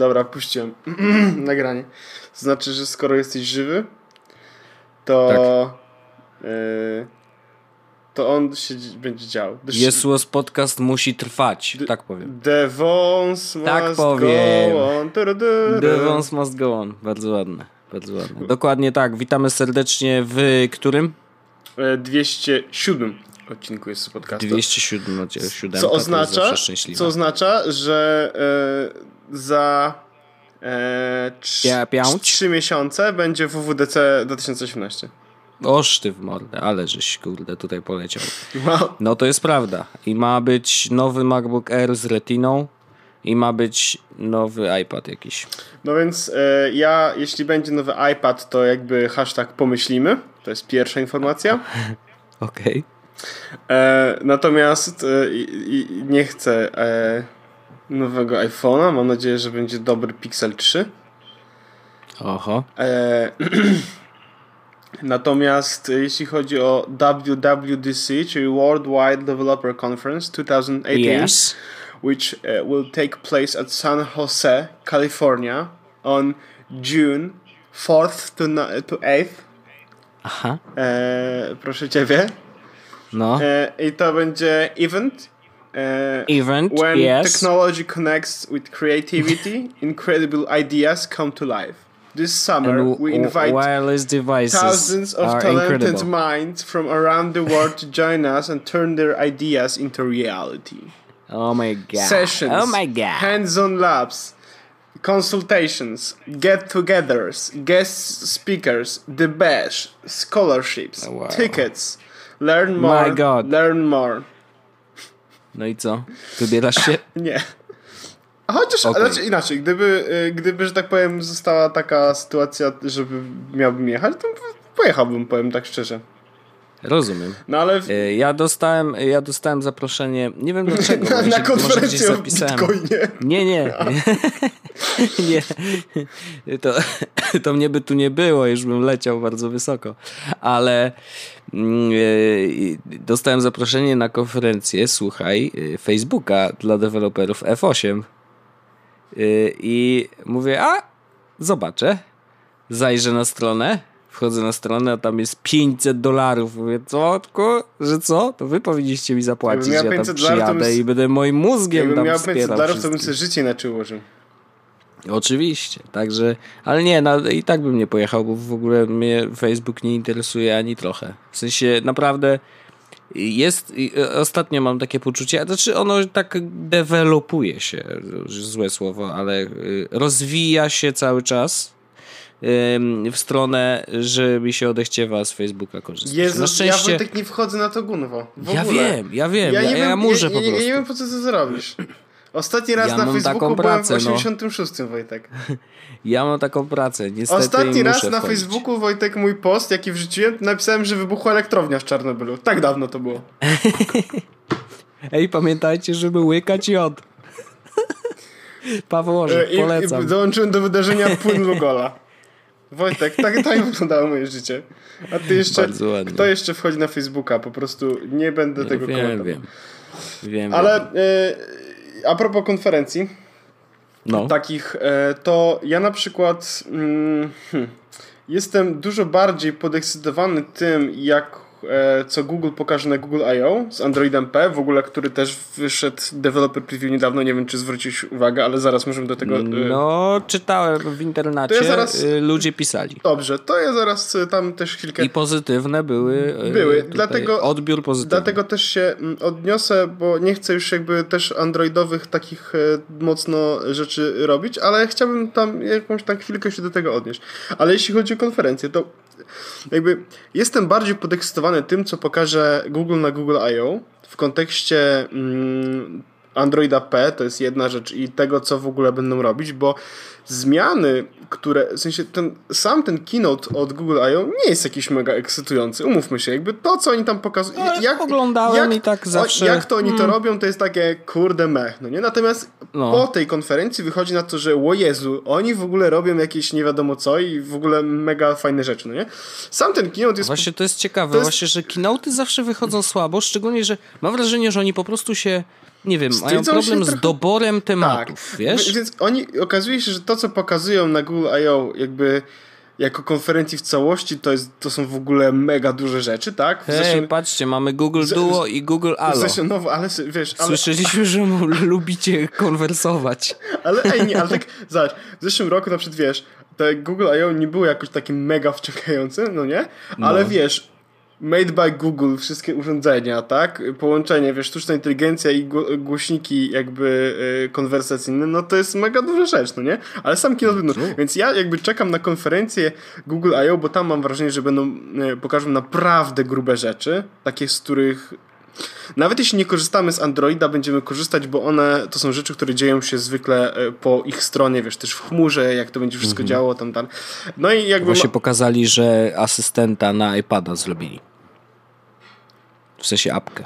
Dobra, puściłem nagranie. To znaczy, że skoro jesteś żywy, to. Tak. Yy, to on się będzie działo. Jesus podcast musi trwać, the, tak powiem. The Vons tak must powiem. go on. The Vons must go on. Bardzo ładne. Bardzo ładne. Dokładnie tak. Witamy serdecznie w którym? 207 e, odcinku jest podcastu. 207 co oznacza, co oznacza, że e, za e, 3 miesiące będzie WWDC 2018. Oż ty w mordę, ale żeś kurde tutaj poleciał. No to jest prawda. I ma być nowy MacBook Air z Retiną i ma być nowy iPad jakiś. No więc e, ja, jeśli będzie nowy iPad, to jakby hashtag pomyślimy. To jest pierwsza informacja. Okej. Okay. E, natomiast e, nie chcę nowego iPhone'a. Mam nadzieję, że będzie dobry Pixel 3. Oho. E, Natomiast e, jeśli chodzi o WWDC, czyli Worldwide Developer Conference 2018, yes. which uh, will take place at San Jose, California on June 4th to, to 8th. Aha. E, proszę ciebie. No. E, I to będzie event. E, event, when yes. technology connects with creativity, incredible ideas come to life. This summer, we invite wireless devices thousands of talented incredible. minds from around the world to join us and turn their ideas into reality. Oh my god. Sessions. Oh my god. Hands on labs, consultations, get togethers, guest speakers, the bash, scholarships, wow. tickets. Learn more. My god. Learn more. No i co? Wybierasz się? Nie. A chociaż, okay. znaczy inaczej, gdyby, y, gdyby, że tak powiem, została taka sytuacja, żeby miałbym jechać, to pojechałbym, powiem tak szczerze. Rozumiem. No ale... Y, ja dostałem, ja dostałem zaproszenie, nie wiem dlaczego. na, na konferencję o Bitcoinie. Nie, nie. nie. To, to mnie by tu nie było, już bym leciał bardzo wysoko. Ale mm, y, dostałem zaproszenie na konferencję, słuchaj, Facebooka dla deweloperów F8. Y, I mówię, a zobaczę. Zajrzę na stronę, wchodzę na stronę, a tam jest 500 dolarów. Mówię, co? Że co? To wy powinniście mi zapłacić, ja tam przyjadę bym... i będę moim mózgiem Jakbym tam miał 500 dolarów, to bym sobie życie inaczej ułożył. Oczywiście, także, ale nie, no, i tak bym nie pojechał, bo w ogóle mnie Facebook nie interesuje ani trochę. W sensie naprawdę jest, e, ostatnio mam takie poczucie, znaczy ono tak dewelopuje się, złe słowo, ale e, rozwija się cały czas w stronę, że mi się odechciewa z Facebooka korzystać. Jezus, na szczęście... ja tak nie wchodzę na to gunwo. ja wiem, ja wiem, ja, ja, ja muszę ja, po prostu. Ja nie wiem, po co to zrobisz. Ostatni raz ja na Facebooku pracę, byłem w 86, no. Wojtek. Ja mam taką pracę, niestety Ostatni raz na wchodzić. Facebooku, Wojtek, mój post, jaki wrzuciłem, napisałem, że wybuchła elektrownia w Czarnobylu. Tak dawno to było. Ej, pamiętajcie, żeby łykać jod. Paweł Orzech, polecam. I, i dołączyłem do wydarzenia płyn Lugola. Wojtek, tak, tak wyglądało moje życie. A ty jeszcze, kto jeszcze wchodzi na Facebooka? Po prostu nie będę tego wiem, komentował. Wiem, wiem. Ale... Wiem. Y a propos konferencji no. takich, e, to ja na przykład mm, hmm, jestem dużo bardziej podekscytowany tym, jak E, co Google pokaże na Google I.O. z Androidem P, w ogóle, który też wyszedł developer preview niedawno, nie wiem czy zwrócić uwagę, ale zaraz możemy do tego... E, no, czytałem w internecie, ja zaraz, e, ludzie pisali. Dobrze, to ja zaraz tam też chwilkę... I pozytywne były. Były, dlatego... Odbiór pozytywny. Dlatego też się mm, odniosę, bo nie chcę już jakby też androidowych takich mocno rzeczy robić, ale chciałbym tam jakąś tam chwilkę się do tego odnieść. Ale jeśli chodzi o konferencję, to jakby jestem bardziej podekscytowany tym, co pokaże Google na Google I.O. w kontekście mm, Androida P, to jest jedna rzecz i tego, co w ogóle będą robić, bo zmiany, które, w sensie ten, sam ten keynote od Google I.O. nie jest jakiś mega ekscytujący, umówmy się, jakby to, co oni tam pokazują, no, jak, oglądałem jak, i tak zawsze... jak to oni hmm. to robią, to jest takie kurde mech, no nie? Natomiast no. po tej konferencji wychodzi na to, że o Jezu, oni w ogóle robią jakieś nie wiadomo co i w ogóle mega fajne rzeczy, no nie? Sam ten keynote jest... Właśnie to jest ciekawe, to jest... właśnie, że keynote'y zawsze wychodzą słabo, szczególnie, że mam wrażenie, że oni po prostu się nie wiem, mają problem trochę... z doborem tematów, tak. wiesz? Więc oni, okazuje się, że to, co pokazują na Google I.O. jakby jako konferencji w całości to, jest, to są w ogóle mega duże rzeczy, tak? Hej, zeszłym... patrzcie, mamy Google Duo i Google Allo. Zeszłym, no, ale wiesz... Ale... Słyszeliśmy, że lubicie konwersować. Ale ej, nie, ale tak, zobacz, w zeszłym roku na przykład, wiesz, te Google I.O. nie było jakoś takie mega wciągające, no nie? Ale no. wiesz, made by Google, wszystkie urządzenia, tak? Połączenie, wiesz, sztuczna inteligencja i głośniki jakby y, konwersacyjne, no to jest mega duża rzecz, no nie? Ale sam kino, no, więc ja jakby czekam na konferencję Google I.O., bo tam mam wrażenie, że będą, y, pokażą naprawdę grube rzeczy, takie z których nawet jeśli nie korzystamy z Androida, będziemy korzystać, bo one to są rzeczy, które dzieją się zwykle e, po ich stronie, wiesz, też w chmurze, jak to będzie wszystko mhm. działo tam, tam. No i jakby... Właśnie pokazali, że asystenta na iPada zrobili. W sensie apkę.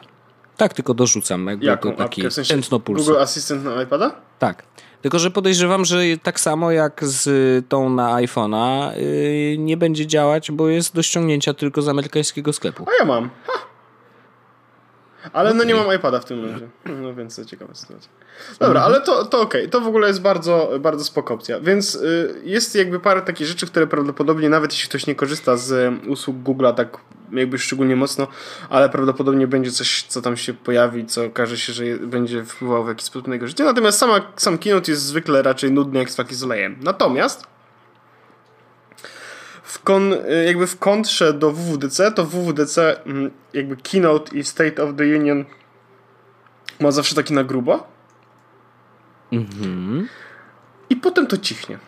Tak, tylko dorzucam. Jakby Jaką to taki apkę? W sensie Google Assistant na iPada? Tak. Tylko, że podejrzewam, że tak samo jak z tą na iPhone'a yy, nie będzie działać, bo jest do ściągnięcia tylko z amerykańskiego sklepu. A ja mam. Ha. Ale no nie mam iPada w tym momencie. No więc to ciekawa sytuacja. Dobra, ale to, to okej. Okay. To w ogóle jest bardzo, bardzo spoko opcja. Więc y, jest jakby parę takich rzeczy, które prawdopodobnie nawet jeśli ktoś nie korzysta z y, usług Google'a tak jakby szczególnie mocno, ale prawdopodobnie będzie coś, co tam się pojawi, co okaże się, że będzie wpływało w jakiś sposób na jego życie. Natomiast sama, sam keynote jest zwykle raczej nudny jak z z olejem. Natomiast w kon, y, jakby w kontrze do WWDC, to WWDC mm, jakby keynote i State of the Union ma zawsze taki na grubo. Mhm. I potem to cichnie.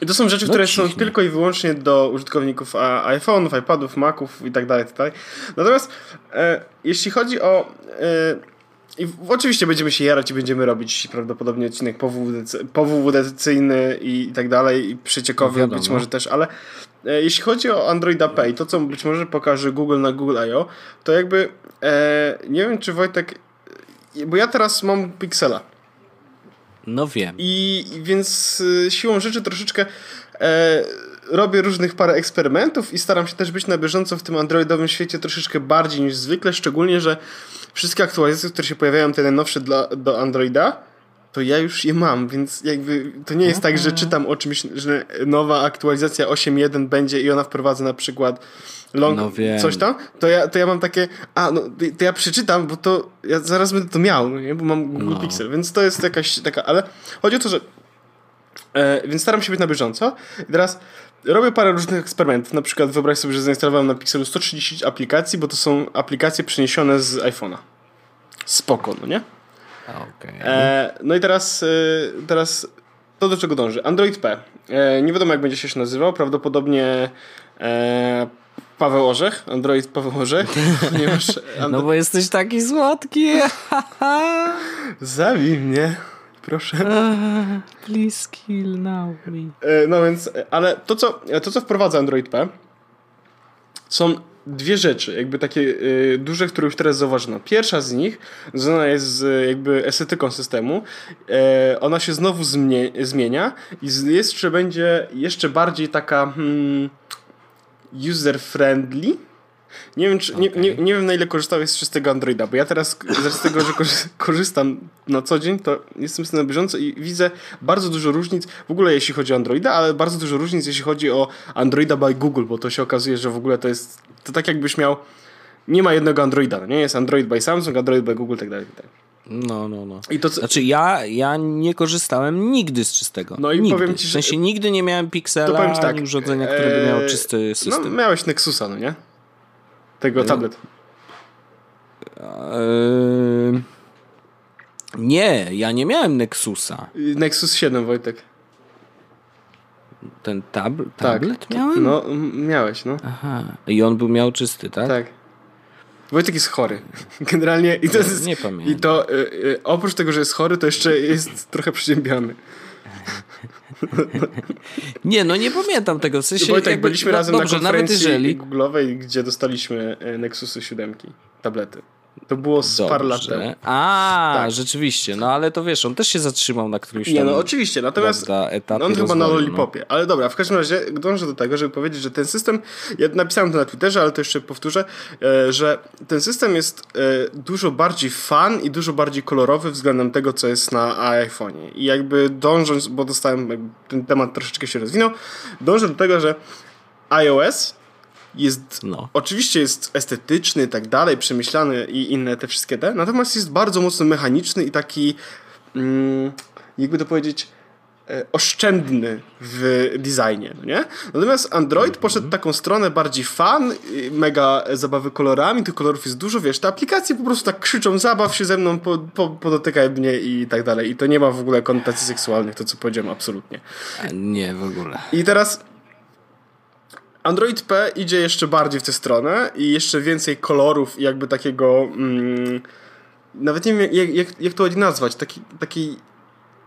I to są rzeczy, no które cichnie. są tylko i wyłącznie do użytkowników iPhone'ów, iPadów, Maców i tak dalej, tak Natomiast e, jeśli chodzi o e, i oczywiście będziemy się jarać i będziemy robić prawdopodobnie odcinek powwdcyjny i, i tak dalej, i przeciekowy no być może też, ale e, jeśli chodzi o Androida Pay, to co być może pokaże Google na Google I.O., to jakby e, nie wiem, czy Wojtek, bo ja teraz mam Pixela. No wiem. I, i więc e, siłą rzeczy troszeczkę e, robię różnych parę eksperymentów i staram się też być na bieżąco w tym androidowym świecie troszeczkę bardziej niż zwykle, szczególnie, że wszystkie aktualizacje, które się pojawiają, te najnowsze dla, do Androida, to ja już je mam, więc jakby to nie jest tak, że czytam o czymś, że nowa aktualizacja 8.1 będzie i ona wprowadza na przykład long, no coś tam, to ja, to ja mam takie, a no to ja przeczytam, bo to ja zaraz będę to miał, no nie? bo mam Google no. Pixel, więc to jest jakaś taka, ale chodzi o to, że e, więc staram się być na bieżąco i teraz robię parę różnych eksperymentów. Na przykład wyobraź sobie, że zainstalowałem na Pixelu 130 aplikacji, bo to są aplikacje przeniesione z iPhone'a. Spoko, no nie? Okay. E, no i teraz, e, teraz to do czego dąży? Android P. E, nie wiadomo jak będzie się nazywał. Prawdopodobnie e, Paweł Orzech. Android Paweł Orzech. Ponieważ Andro... No bo jesteś taki słodki. Zabij mnie proszę. Uh, please kill now me. E, no więc, ale to co, to, co wprowadza Android P, są dwie rzeczy, jakby takie y, duże, które już teraz zauważono. Pierwsza z nich związana jest z jakby estetyką systemu. E, ona się znowu zmienia i jeszcze będzie jeszcze bardziej taka hmm, user-friendly nie wiem, czy, okay. nie, nie, nie, wiem na ile korzystałeś z czystego Androida, bo ja teraz z tego, że korzystam na co dzień, to jestem z tym na bieżąco i widzę bardzo dużo różnic, w ogóle jeśli chodzi o Androida, ale bardzo dużo różnic jeśli chodzi o Androida by Google, bo to się okazuje, że w ogóle to jest, to tak jakbyś miał, nie ma jednego Androida, no nie? Jest Android by Samsung, Android by Google, tak dalej, tak dalej. No, no, no. I to, znaczy ja, ja nie korzystałem nigdy z czystego. No i nigdy. powiem ci, że... W sensie nigdy nie miałem Pixela, tak, ani urządzenia, które by miało czysty system. No, miałeś Nexusa, no nie? Tego tablet. Eee... Nie, ja nie miałem Nexusa. Nexus 7, Wojtek. Ten tab tablet tak. miałem? No, miałeś, no. Aha. I on był miał czysty, tak? Tak. Wojtek jest chory. Generalnie i to nie, jest, nie pamiętam. I to y, y, oprócz tego, że jest chory, to jeszcze jest trochę przeziębiony. Nie, no nie pamiętam tego. W sensie, jakby, byliśmy no, razem dobrze, na konferencji jeżeli... Google'owej, gdzie dostaliśmy e, Nexusy 7, tablety. To było z parę lat Dobrze. temu. A, Tak. rzeczywiście. No ale to wiesz, on też się zatrzymał na którymś Nie, no oczywiście, natomiast prawda, etapie no, on chyba na rozwoju, no. Lollipopie. Ale dobra, w każdym razie dążę do tego, żeby powiedzieć, że ten system, ja napisałem to na Twitterze, ale to jeszcze powtórzę, e, że ten system jest e, dużo bardziej fun i dużo bardziej kolorowy względem tego, co jest na iPhone'ie. I jakby dążąc, bo dostałem, ten temat troszeczkę się rozwinął, dążę do tego, że iOS jest No. oczywiście jest estetyczny i tak dalej, przemyślany i inne te wszystkie te, natomiast jest bardzo mocno mechaniczny i taki mm, jakby to powiedzieć e, oszczędny w designie, no nie? Natomiast Android poszedł w taką stronę bardziej fan, mega zabawy kolorami, tych kolorów jest dużo, wiesz, te aplikacje po prostu tak krzyczą, zabaw się ze mną, po, po, podotykaj mnie i tak dalej. I to nie ma w ogóle konotacji seksualnych, to co powiedziałem, absolutnie. Nie, w ogóle. I teraz Android P idzie jeszcze bardziej w tę stronę i jeszcze więcej kolorów i jakby takiego mm, nawet nie wiem jak, jak, jak to ładnie nazwać, taki, takiej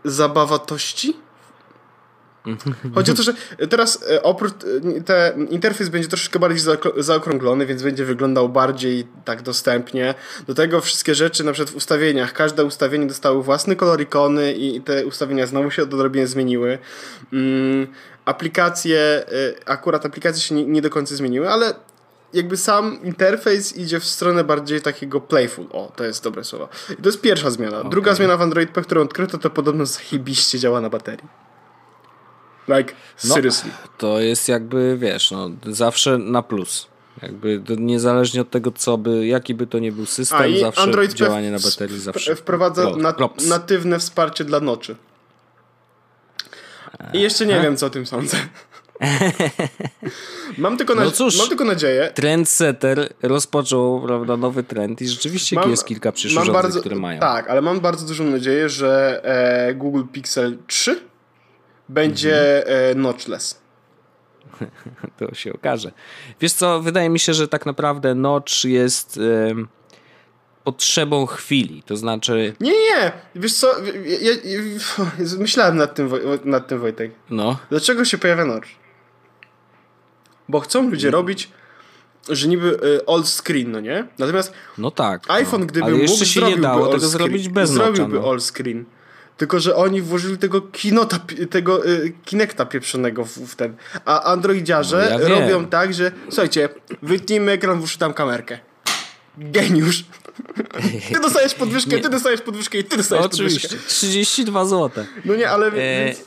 zabawatości? Chodzi o to, że teraz e, oprócz e, te interfejs będzie troszeczkę bardziej zaok- zaokrąglony, więc będzie wyglądał bardziej tak dostępnie. Do tego wszystkie rzeczy, na przykład w ustawieniach, każde ustawienie dostało własny kolor ikony i te ustawienia znowu się odrobinę zmieniły. Aplikacje, e, akurat aplikacje się nie, nie do końca zmieniły, ale jakby sam interfejs idzie w stronę bardziej takiego playful. O, to jest dobre słowo. I to jest pierwsza zmiana. Druga zmiana w Android P, którą odkryto, to podobno zajebiście działa na baterii. Like, No, seriously. to jest jakby, wiesz, no, zawsze na plus. Jakby niezależnie od tego, co by, jaki by to nie był system, zawsze Android działanie na baterii zawsze. wprowadza natywne wsparcie dla noczy. I jeszcze nie wiem, co o tym sądzę. mam, tylko No cóż. mam tylko nadzieję. Trendsetter rozpoczął prawda, nowy trend i rzeczywiście jest kilka przyszłych mam urządzeń, bardzo, które mają. Tak, ale mam bardzo dużą nadzieję, że e, Google Pixel 3 będzie Mhm. e, notchless. To się okaże. Wiesz co, wydaje mi się, że tak naprawdę Notch jest em, potrzebą chwili. To znaczy, Nie, nie, wiesz co, ja, ja, ja, myślałem nad tym, nad tym Wojtek. no, Dlaczego się pojawia notch? Bo chcą ludzie robić, że niby y, all screen, no nie? Natomiast no tak. iPhone, no. gdyby Ale mógł, jeszcze się nie dało tego screen. zrobić bez Zrobiłby. No. all screen. Tylko, że oni włożyli tego kinota, tego y, Kinecta pieprzonego w, w ten. A androidziarze No ja robią tak, że słuchajcie, wytnijmy ekran, włóż tam kamerkę. Geniusz. Ty dostajesz podwyżkę, ty dostajesz podwyżkę i ty dostajesz Oczywiście, podwyżkę. 32 zł. No nie, ale E, więc,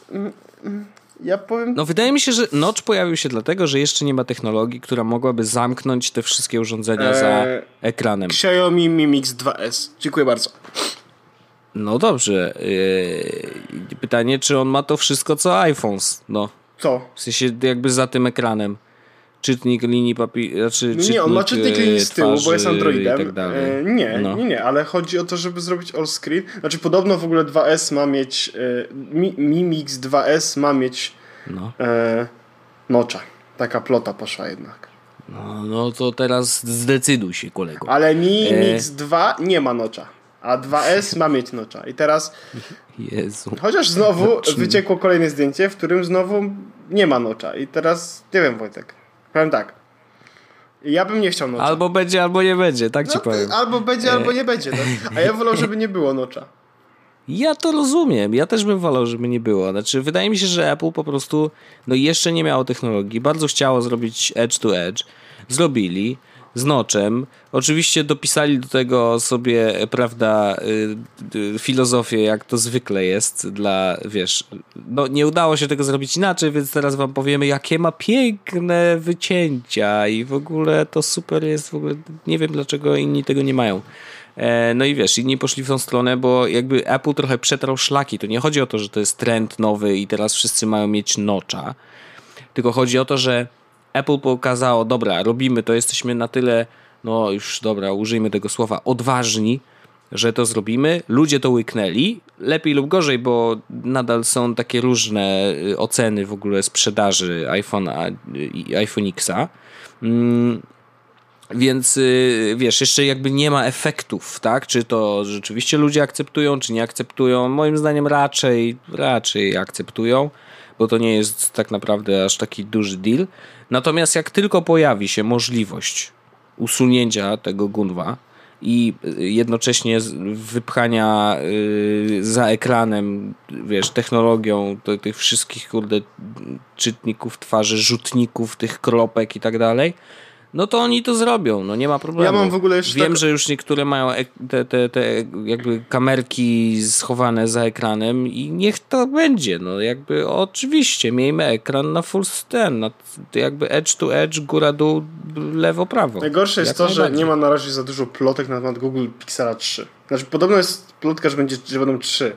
ja powiem... No wydaje mi się, że Notch pojawił się dlatego, że jeszcze nie ma technologii, która mogłaby zamknąć te wszystkie urządzenia za Eee, ekranem. Xiaomi Mi Mix 2S. Dziękuję bardzo. No dobrze. Yy, pytanie, czy on ma to wszystko co iPhones? No, Co? w sensie jakby za tym ekranem. Czytnik linii papieru, znaczy No nie, on ma czytnik linii z tyłu, bo jest Androidem. Tak. E, nie, No. nie, nie, ale chodzi o to, żeby zrobić all screen. Znaczy podobno w ogóle 2S ma mieć, e, Mi, Mi Mix 2S ma mieć No. e, nocza. Taka plota poszła jednak. No, no to teraz zdecyduj się, kolego. Ale Mi E. Mix 2 nie ma nocza. A 2S ma mieć nocza. I teraz, Jezu. chociaż znowu wyciekło kolejne zdjęcie, w którym znowu nie ma nocza. I teraz, nie wiem Wojtek, powiem tak. Ja bym nie chciał nocza. Albo będzie, albo nie będzie, tak ci No, powiem. albo będzie, albo nie będzie. No. A ja wolę, żeby nie było nocza. Ja to rozumiem. Ja też bym wolał, żeby nie było. Znaczy, wydaje mi się, że Apple po prostu no jeszcze nie miało technologii. Bardzo chciało zrobić edge to edge. Zrobili z noczem. Oczywiście dopisali do tego sobie, prawda, y, y, filozofię, jak to zwykle jest dla, wiesz, no nie udało się tego zrobić inaczej, więc teraz wam powiemy, jakie ma piękne wycięcia i w ogóle to super jest, w ogóle nie wiem dlaczego inni tego nie mają. E, No i wiesz, inni poszli w tą stronę, bo jakby Apple trochę przetrał szlaki. To nie chodzi o to, że to jest trend nowy i teraz wszyscy mają mieć nocza, tylko chodzi o to, że Apple pokazało, dobra, robimy to, jesteśmy na tyle, no już dobra, użyjmy tego słowa, odważni, że to zrobimy. Ludzie to łyknęli, lepiej lub gorzej, bo nadal są takie różne y, oceny w ogóle sprzedaży iPhone'a i iPhone Xa. Mm, więc y, wiesz, jeszcze jakby nie ma efektów, tak? Czy to rzeczywiście ludzie akceptują, czy nie akceptują? Moim zdaniem raczej, raczej akceptują, bo to nie jest tak naprawdę aż taki duży deal. Natomiast jak tylko pojawi się możliwość usunięcia tego gunwa, i jednocześnie wypchania y, za ekranem, wiesz, technologią tych wszystkich, kurde, czytników twarzy, rzutników, tych kropek i tak dalej, no to oni to zrobią, no nie ma problemu. Ja mam w ogóle jeszcze Wiem, tak... że już niektóre mają te, te, te jakby kamerki schowane za ekranem i niech to będzie, no jakby oczywiście, miejmy ekran na full ten, na jakby edge to edge, góra dół, lewo, prawo. Najgorsze jest to, że nie ma na razie za dużo plotek na temat Google Pixela 3. Znaczy podobno jest plotka, że, będzie, że będą 3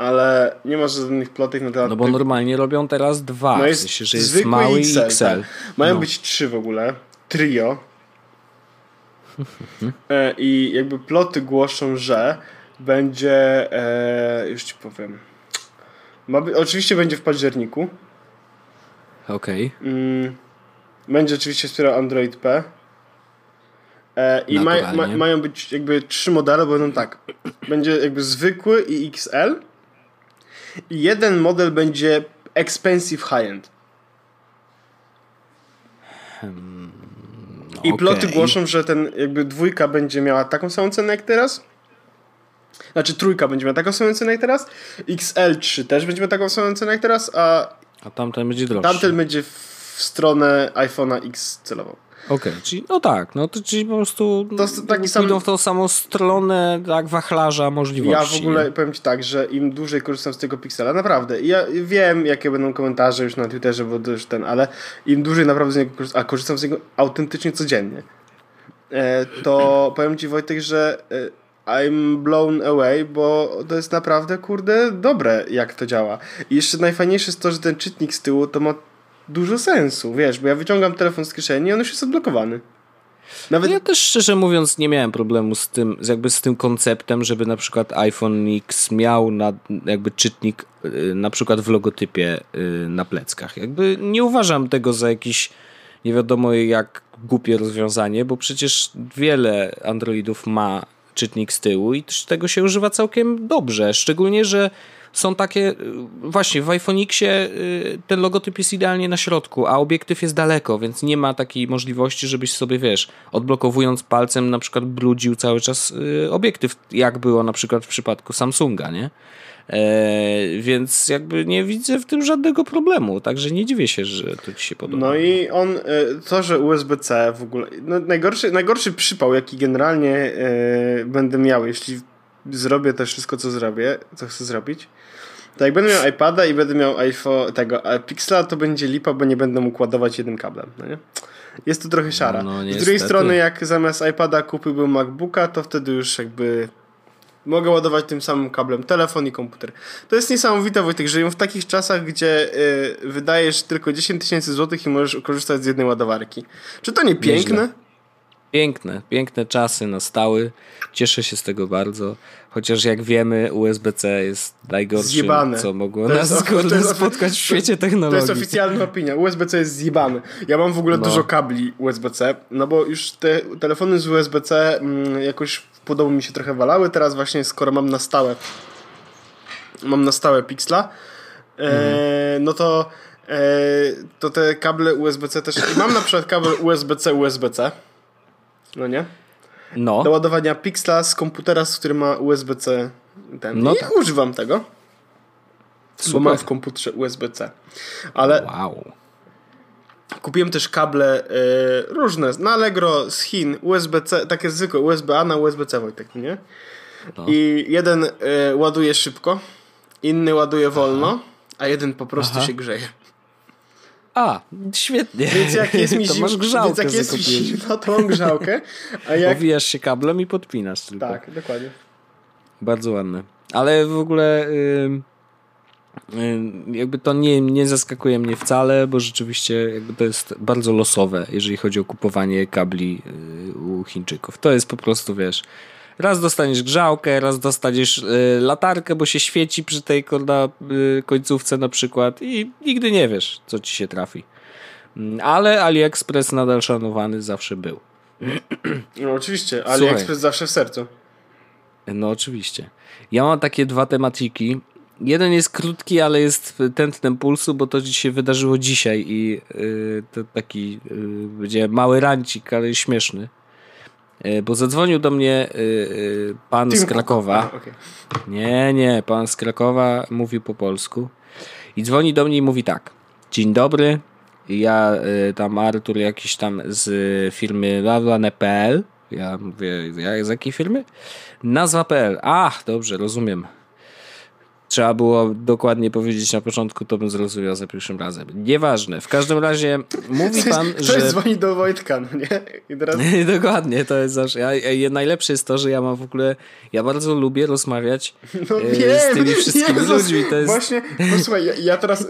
ale nie ma żadnych plotek na temat. No bo normalnie robią teraz dwa, no jest w sensie, że jest mały XL, i XL. Tak. Mają no. być trzy w ogóle, trio. e, I jakby ploty głoszą, że będzie, e, już ci powiem, ma by, oczywiście będzie w październiku. Okej. Okay. Mm, będzie oczywiście wspierał Android P. E, I ma, ma, mają być jakby trzy modele, bo będą tak. Będzie jakby zwykły i XL i jeden model będzie expensive high-end. Hmm, I okay. ploty głoszą, że ten jakby dwójka będzie miała taką samą cenę jak teraz. Znaczy trójka będzie miała taką samą cenę jak teraz. XL3 też będzie miała taką samą cenę jak teraz, a... A tamten będzie droższy. Tamten będzie w stronę iPhone'a X celowo. Okej, okay, czyli no tak, no to czyli po prostu to taki sam... pójdą w tą samą stronę tak wachlarza możliwości. Ja w ogóle powiem Ci tak, że im dłużej korzystam z tego Pixela, naprawdę, ja wiem jakie będą komentarze już na Twitterze, bo już ten, ale im dłużej naprawdę z niego korzystam, a korzystam z niego autentycznie codziennie, e, to powiem Ci Wojtek, że e, I'm blown away, bo to jest naprawdę, kurde, dobre, jak to działa. I jeszcze najfajniejsze jest to, że ten czytnik z tyłu to ma dużo sensu, wiesz, bo ja wyciągam telefon z kieszeni i on już jest odblokowany. Nawet... Ja też szczerze mówiąc nie miałem problemu z tym, jakby z tym konceptem, żeby na przykład iPhone X miał na, jakby czytnik y, na przykład w logotypie y, na pleckach. Jakby nie uważam tego za jakiś nie wiadomo jak głupie rozwiązanie, bo przecież wiele Androidów ma czytnik z tyłu i tego się używa całkiem dobrze. Szczególnie, że są takie, y, właśnie w iPhone y, ten logotyp jest idealnie na środku, a obiektyw jest daleko, więc nie ma takiej możliwości, żebyś sobie, wiesz, odblokowując palcem na przykład brudził cały czas y, obiektyw, jak było na przykład w przypadku Samsunga, nie? E, więc jakby nie widzę w tym żadnego problemu, także nie dziwię się, że to ci się podoba. No i on, to, że USB-C w ogóle, no najgorszy, najgorszy przypał, jaki generalnie będę miał, jeśli zrobię to wszystko, co zrobię, co chcę zrobić, to jak będę miał iPada i będę miał iPhone, tego Pixela, to będzie lipa, bo nie będę mógł ładować jednym kablem. No nie? Jest to trochę siara. No, no, Z drugiej strony, jak zamiast iPada kupiłbym MacBooka, to wtedy już jakby mogę ładować tym samym kablem telefon i komputer. To jest niesamowite, Wojtek, żyją w takich czasach, gdzie y, wydajesz tylko 10 tysięcy złotych i możesz korzystać z jednej ładowarki. Czy to nie piękne? Nieźle. Piękne, piękne czasy nastały. Cieszę się z tego bardzo. Chociaż jak wiemy, USB-C jest najgorszym, zjebane. co mogło to nas jest, spotkać w świecie technologii. To jest oficjalna opinia. USB-C jest zjebane. Ja mam w ogóle no. dużo kabli USB-C, no bo już te telefony z USB-C mm, jakoś w podobu mi się trochę walały. Teraz właśnie, skoro mam na stałe mam na stałe Pixla, e, mhm. no to e, to te kable USB-C też... Mam na przykład kabel USB-C, USB-C no nie? No. Do ładowania Pixla z komputera, z którym ma USB-C. Ten. No I tak. używam tego. Super. Bo mam w komputerze USB-C. Ale. Wow. Kupiłem też kable y, różne na Allegro z Chin, USB-C, takie zwykłe USB-A na USB-C Wojtek, nie? No. I jeden y, ładuje szybko, inny ładuje wolno, a jeden po prostu Aha. się grzeje. A, świetnie. Więc jak jest mi zimno, więc jak jest zimno, to mam grzałkę. A jak... Owijasz się kablem i podpinasz tylko. Tak, dokładnie. Bardzo ładne. Ale w ogóle yy, yy, jakby to nie, nie zaskakuje mnie wcale, bo rzeczywiście jakby to jest bardzo losowe, jeżeli chodzi o kupowanie kabli yy, u Chińczyków. To jest po prostu, wiesz, Raz dostaniesz grzałkę, raz dostaniesz y, latarkę, bo się świeci przy tej korda, y, końcówce na przykład i nigdy nie wiesz, co ci się trafi. Mm, ale AliExpress nadal szanowany zawsze był. No oczywiście, AliExpress Słuchaj. zawsze w sercu. No oczywiście. Ja mam takie dwa tematiki. Jeden jest krótki, ale jest tętnem pulsu, bo to się wydarzyło dzisiaj i yy, to taki yy, będzie mały rancik, ale śmieszny. E, bo zadzwonił do mnie e, pan z Krakowa. Nie, nie, pan z Krakowa mówił po polsku. I dzwoni do mnie i mówi tak. Dzień dobry, ja tam Artur jakiś tam z firmy Lalane.pl. Ja mówię, z jakiej firmy? Nazwa.pl. Ach, dobrze, rozumiem. Trzeba było dokładnie powiedzieć na początku, to bym zrozumiał za pierwszym razem. Nieważne. W każdym razie mówi pan, to że... To dzwoni do Wojtka, no nie? I teraz... dokładnie, to jest zawsze... Ja, najlepsze jest to, że ja mam w ogóle... Ja bardzo lubię rozmawiać no, e, wiem, z tymi wszystkimi Jezus, ludźmi. To jest... Właśnie, posłuchaj, ja, ja teraz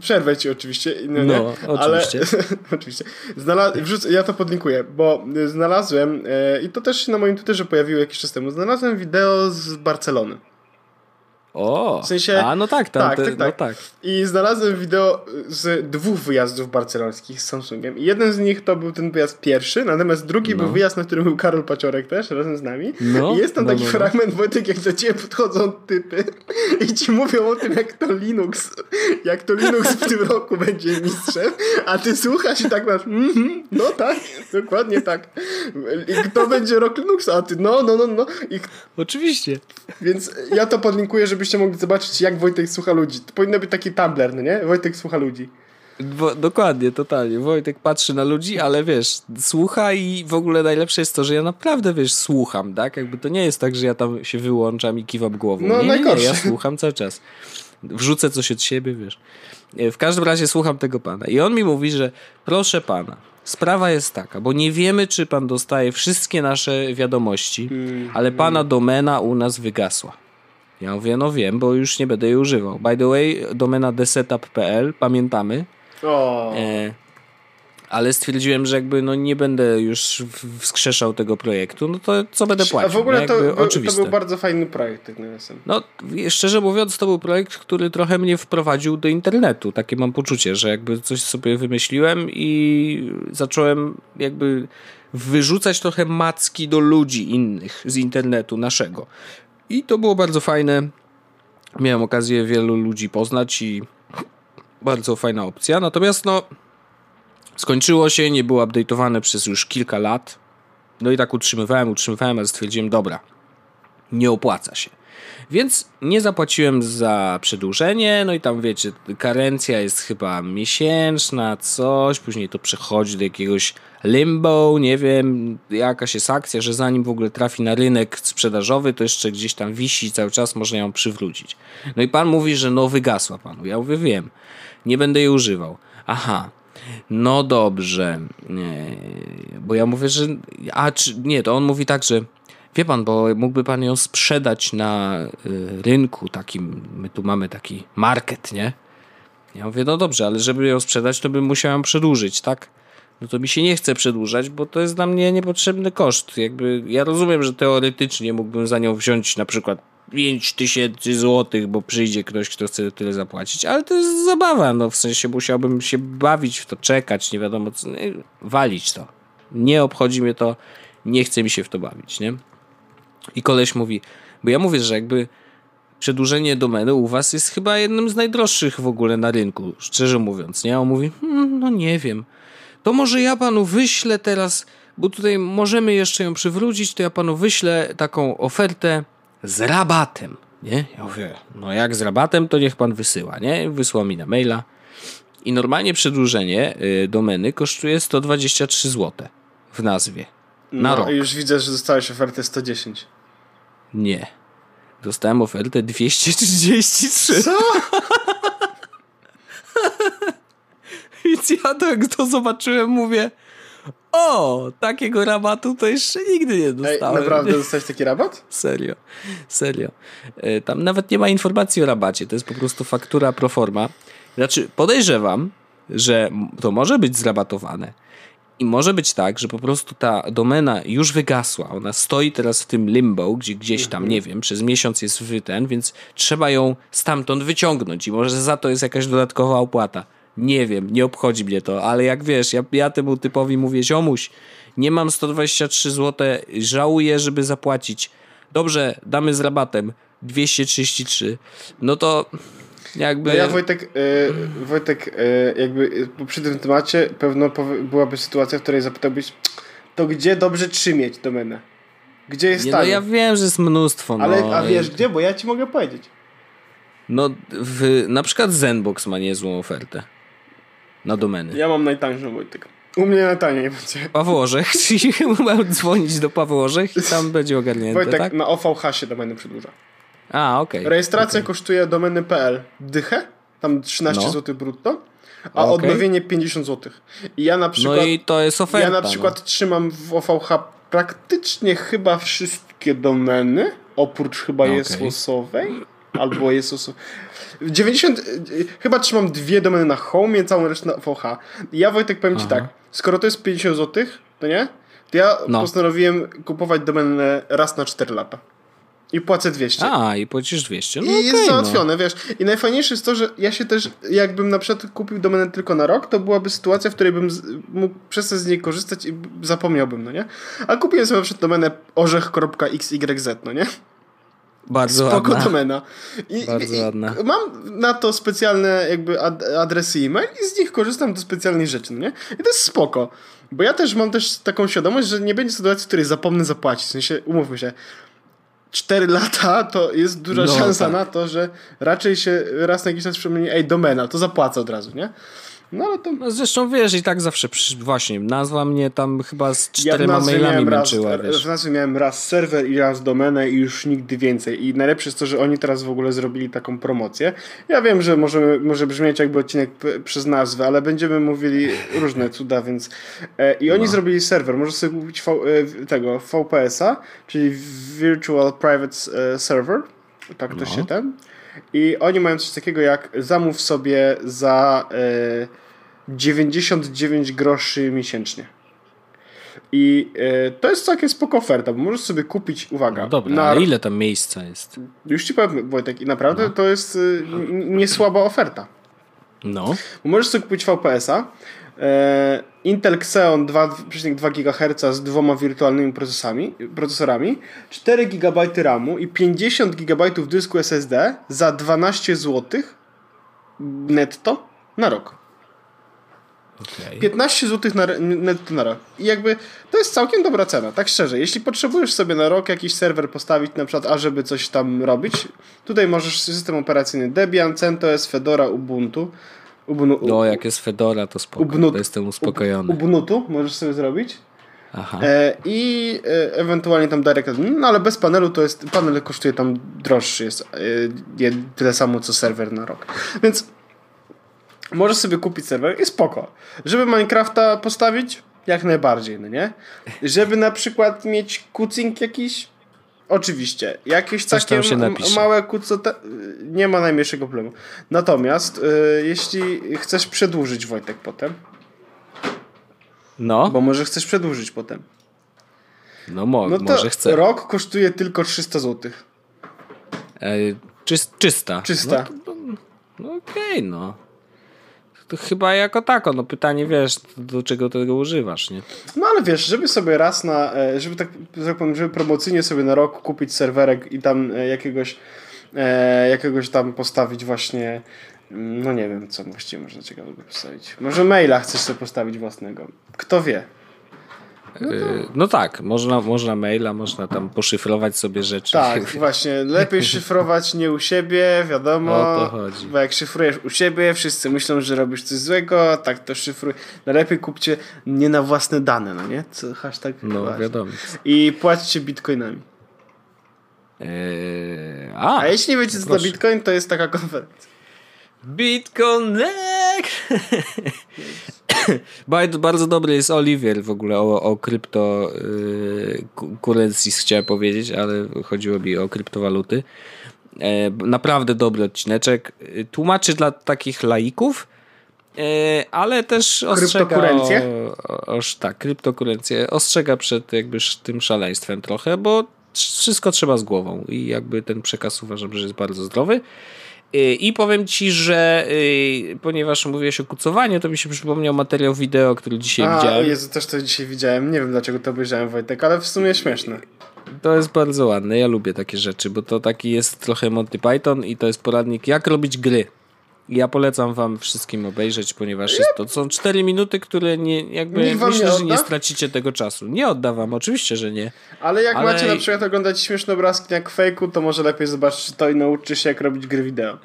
przerwę ci oczywiście. No, no oczywiście. Ale, oczywiście. Znalaz... ja to podlinkuję, bo znalazłem e, i to też na moim Twitterze pojawiło jakiś czas temu. Znalazłem wideo z Barcelony. O, w sensie, a no tak, tam, tak, tak, tak. No tak. I znalazłem wideo z dwóch wyjazdów barcelońskich z Samsungiem. I jeden z nich to był ten wyjazd pierwszy, natomiast drugi no. był wyjazd, na którym był Karol Paciorek też, razem z nami. No, I jest tam no, taki no, no. fragment, Wojtek, jak do ciebie podchodzą typy i ci mówią o tym, jak to Linux, jak to Linux w tym roku będzie mistrzem, a ty słuchasz i tak masz, mm -hmm, no tak, dokładnie tak. I kto będzie rok Linuxa, a ty, no, no, no, no. I... Oczywiście. Więc ja to podlinkuję, żeby żebyście mogli zobaczyć, jak Wojtek słucha ludzi. To powinno być taki Tumblr, no nie? Wojtek słucha ludzi. Bo, dokładnie, totalnie. Wojtek patrzy na ludzi, ale wiesz, słucha i w ogóle najlepsze jest to, że ja naprawdę, wiesz, słucham, tak? Jakby to nie jest tak, że ja tam się wyłączam i kiwam głową. No, nie, nie, nie, ja słucham cały czas. Wrzucę coś od siebie, wiesz. E, w każdym razie słucham tego pana. I on mi mówi, że proszę pana, sprawa jest taka, bo nie wiemy, czy pan dostaje wszystkie nasze wiadomości, mm, ale pana domena u nas wygasła. Ja mówię, no wiem, bo już nie będę jej używał. By the way, domena thesetup.pl, pamiętamy. O. E, ale stwierdziłem, że jakby no nie będę już wskrzeszał tego projektu, no to co będę płacił? A w ogóle to, był, to był bardzo fajny projekt, tak nawiasem. No, szczerze mówiąc, to był projekt, który trochę mnie wprowadził do internetu. Takie mam poczucie, że jakby coś sobie wymyśliłem i zacząłem jakby wyrzucać trochę macki do ludzi innych z internetu naszego. I to było bardzo fajne. Miałem okazję wielu ludzi poznać i bardzo fajna opcja. Natomiast no, skończyło się, nie było update'owane przez już kilka lat. No i tak utrzymywałem, utrzymywałem, ale stwierdziłem, dobra, nie opłaca się. Więc nie zapłaciłem za przedłużenie, no i tam wiecie, karencja jest chyba miesięczna, coś, później to przechodzi do jakiegoś limbo, nie wiem, jakaś jest akcja, że zanim w ogóle trafi na rynek sprzedażowy, to jeszcze gdzieś tam wisi cały czas, można ją przywrócić. No i pan mówi, że no wygasła panu. Ja mówię, wiem, nie będę jej używał. Aha, no dobrze, bo ja mówię, że, a czy, nie, to on mówi tak, że Wie pan, bo mógłby pan ją sprzedać na y, rynku takim, my tu mamy taki market, nie? Ja mówię, no dobrze, ale żeby ją sprzedać, to bym musiał ją przedłużyć, tak? No to mi się nie chce przedłużać, bo to jest dla mnie niepotrzebny koszt. Jakby ja rozumiem, że teoretycznie mógłbym za nią wziąć na przykład 5 tysięcy złotych, bo przyjdzie ktoś, kto chce tyle zapłacić, ale to jest zabawa, no w sensie musiałbym się bawić w to, czekać, nie wiadomo co, walić to. Nie obchodzi mnie to, nie chce mi się w to bawić, nie? I koleś mówi, bo ja mówię, że jakby przedłużenie domeny u was jest chyba jednym z najdroższych w ogóle na rynku, szczerze mówiąc, nie? A on mówi, hmm, no nie wiem, to może ja panu wyślę teraz, bo tutaj możemy jeszcze ją przywrócić, to ja panu wyślę taką ofertę z rabatem, nie? Ja mówię, no jak z rabatem, to niech pan wysyła, nie? Wysłał mi na maila i normalnie przedłużenie y, domeny kosztuje 123 zł w nazwie. Na no, rok. już widzę, że dostałeś ofertę 110. Nie. Dostałem ofertę 233. Co? Więc ja tak to zobaczyłem, mówię o, takiego rabatu to jeszcze nigdy nie dostałem. Ej, naprawdę dostałeś taki rabat? Serio, serio. E, tam nawet nie ma informacji o rabacie, to jest po prostu faktura pro forma. Znaczy, podejrzewam, że to może być zrabatowane i może być tak, że po prostu ta domena już wygasła. Ona stoi teraz w tym limbo, gdzie gdzieś tam, mhm. nie wiem, przez miesiąc jest w ten, więc trzeba ją stamtąd wyciągnąć i może za to jest jakaś dodatkowa opłata. Nie wiem, nie obchodzi mnie to, ale jak wiesz, ja, ja temu typowi mówię, ziomuś, nie mam 123 zł, żałuję, żeby zapłacić. Dobrze, damy z rabatem 233. No to jakby... No ja Wojtek, yy, Wojtek yy, jakby przy tym temacie pewno byłaby sytuacja, w której zapytałbyś to gdzie dobrze trzymać domenę? Gdzie jest Nie, no ja wiem, że jest mnóstwo. Ale, no, a wiesz gdzie? Bo ja ci mogę powiedzieć. No, w, na przykład Zenbox ma niezłą ofertę na domeny. Ja mam najtańszą, Wojtek. U mnie najtaniej będzie. Pawłorzech, czyli mam dzwonić do Pawłorzech i tam będzie ogarnięte, Wojtek tak? na OVH się domeny przedłuża. A, okej. Rejestracja kosztuje domeny.pl dychę, tam 13 No. zł brutto, a Okej. odnowienie 50 zł. I ja na przykład, No i to jest oferta. ja na przykład trzymam w OVH praktycznie chyba wszystkie domeny, oprócz chyba Okej. Jezusowej, albo Jezus. 90, y, chyba trzymam dwie domeny na home i całą resztę na OVH. I ja Wojtek powiem ci Aha. tak, skoro to jest 50 zł, to nie? To ja No. postanowiłem kupować domenę raz na 4 lata. I płacę 200. A, i płacisz 200. No I okej, jest no. załatwione, wiesz. I najfajniejsze jest to, że ja się też, jakbym na przykład kupił domenę tylko na rok, to byłaby sytuacja, w której bym z, mógł przestać z niej korzystać i zapomniałbym, no nie? A kupiłem sobie na przykład domenę orzech.xyz, no nie? Bardzo Spoko ładna. domena. I, Bardzo i, ładna. Mam na to specjalne jakby ad, adresy e-mail i z nich korzystam do specjalnych rzeczy, no nie? I to jest spoko. Bo ja też mam też taką świadomość, że nie będzie sytuacji, w której zapomnę zapłacić. W sensie, umówmy się, 4 lata to jest duża No, szansa tak. na to, że raczej się raz na jakiś czas przypomni, ej, domena, to zapłacę od razu, nie? No ale to... No zresztą wiesz, i tak zawsze, przy, właśnie, nazwa mnie tam chyba z Ja czterema nazwie mailami raz, męczyła, wiesz. w nazwie miałem raz serwer i raz domenę i już nigdy więcej. I najlepsze jest to, że oni teraz w ogóle zrobili taką promocję. Ja wiem, że może, może brzmieć jakby odcinek przez nazwę, ale będziemy mówili różne cuda, więc... E, I No. oni zrobili serwer. Możesz sobie kupić v, e, tego VPS-a, czyli Virtual Private e, Server. Tak to No. się ten. I oni mają coś takiego jak zamów sobie za e, 99 groszy miesięcznie. I e, to jest całkiem spoko oferta, bo możesz sobie kupić, uwaga, No dobra, na, ale ile tam miejsca jest? już ci powiem Wojtek, i naprawdę to jest y, niesłaba oferta. No, Bo możesz sobie kupić VPS-a, Intel Xeon 2,2 GHz z dwoma wirtualnymi procesami, procesorami, 4 GB RAMu i 50 GB dysku SSD za 12 zł netto na rok. okej. 15 zł na, netto na rok. I jakby to jest całkiem dobra cena, tak szczerze. Jeśli potrzebujesz sobie na rok jakiś serwer postawić, na przykład, a żeby coś tam robić, tutaj możesz system operacyjny Debian, CentOS, Fedora, Ubuntu. Ubuntu, No, jak jest Fedora, to spoko, Ubuntu- to jestem uspokojony. Ubuntu możesz sobie zrobić. Aha. E, I e, ewentualnie tam Direct, no ale bez panelu to jest, panel kosztuje tam droższy, jest e, tyle samo co serwer na rok. Więc możesz sobie kupić serwer i spoko. Żeby Minecrafta postawić, jak najbardziej, no nie? Żeby na przykład mieć kucing jakiś, oczywiście. Jakieś Coś takie małe kucote, nie ma najmniejszego problemu. Natomiast e, jeśli chcesz przedłużyć Wojtek potem, No, bo może chcesz przedłużyć potem, no, mo- no to może chcę. rok kosztuje tylko 300 zł. E, czys- czysta. Czysta. No, to- no okej, no. Chyba jako tako, no pytanie, wiesz, do czego tego używasz, nie? No ale wiesz, żeby sobie raz na, e, żeby tak, tak powiem, żeby promocyjnie sobie na rok kupić serwerek i tam e, jakiegoś, e, jakiegoś tam postawić właśnie, mm, no nie wiem, co właściwie można ciekawego postawić. Może maila chcesz sobie postawić własnego. Kto wie. No, no tak, można, można maila, można tam poszyfrować sobie rzeczy. Tak, właśnie. Lepiej szyfrować nie u siebie, wiadomo. O to chodzi. Bo jak szyfrujesz u siebie, wszyscy myślą, że robisz coś złego, tak to szyfruj. Najlepiej kupcie nie na własne dane, no nie? Co, hashtag No właśnie. wiadomo. I płaćcie bitcoinami. Eee, a, A jeśli nie wiecie, co to bitcoin, to jest taka konferencja. BitConnect! bardzo, bardzo dobry jest Oliwier w ogóle o, o krypto yy, ku- currencies chciałem powiedzieć, ale chodziło mi o kryptowaluty. E, naprawdę dobry odcineczek. E, Tłumaczy dla takich laików, e, ale też ostrzega Kryptokurencje? o, o, tak, kryptokurencje. Ostrzega przed jakby tym szaleństwem trochę, bo wszystko trzeba z głową i jakby ten przekaz uważam, że jest bardzo zdrowy. Y, I powiem ci, że y, ponieważ mówiłeś o kucowaniu, to mi się przypomniał materiał wideo, który dzisiaj A, widziałem. Jezu, też to dzisiaj widziałem. Nie wiem, dlaczego to obejrzałem, Wojtek, ale w sumie śmieszne. To jest bardzo ładne. Ja lubię takie rzeczy, bo to taki jest trochę Monty Python i to jest poradnik, jak robić gry. Ja polecam wam wszystkim obejrzeć, ponieważ jest to są 4 minuty, które nie, jakby myślę, nie że nie stracicie tego czasu. Nie oddawam, oczywiście, że nie. Ale jak Ale... macie na przykład oglądać śmieszne obrazki jak fejku, to może lepiej zobaczyć to i nauczyć się jak robić gry wideo.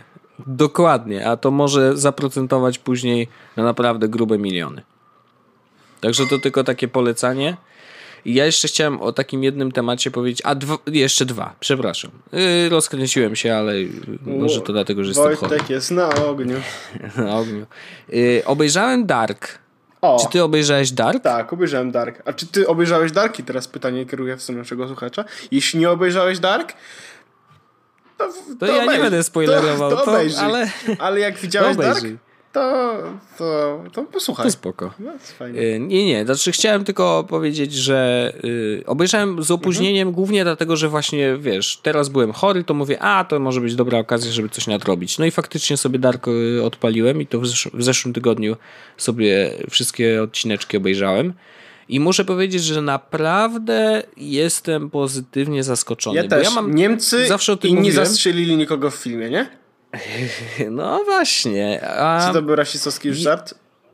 Dokładnie, a to może zaprocentować później na naprawdę grube miliony. Także to tylko takie polecanie. I ja jeszcze chciałem o takim jednym temacie powiedzieć, a dwa, jeszcze dwa, przepraszam. Yy, rozkręciłem się, ale może to dlatego, że jestem Wojtek chory. jest na ogniu. na ogniu. Yy, obejrzałem Dark. O, czy ty obejrzałeś Dark? Tak, obejrzałem Dark. A czy ty obejrzałeś Dark? I teraz pytanie kieruję w stronę naszego słuchacza. Jeśli nie obejrzałeś Dark, to, to, to ja nie będę spoilerował, to, to, to ale... ale jak widziałeś Dark, to, to, to posłuchaj. To spoko. No, y, nie, nie, znaczy chciałem tylko powiedzieć, że y, obejrzałem z opóźnieniem mhm. głównie dlatego, że właśnie, wiesz, teraz byłem chory, to mówię, a, to może być dobra okazja, żeby coś nadrobić. No i faktycznie sobie Dark y, odpaliłem i to w, zesz w zeszłym tygodniu sobie wszystkie odcineczki obejrzałem. I muszę powiedzieć, że naprawdę jestem pozytywnie zaskoczony. Ja też. Ja mam Niemcy zawsze o tym inni mówiłem. zastrzelili nikogo w filmie, nie? No właśnie. A... Czy to był rasistowski już żart?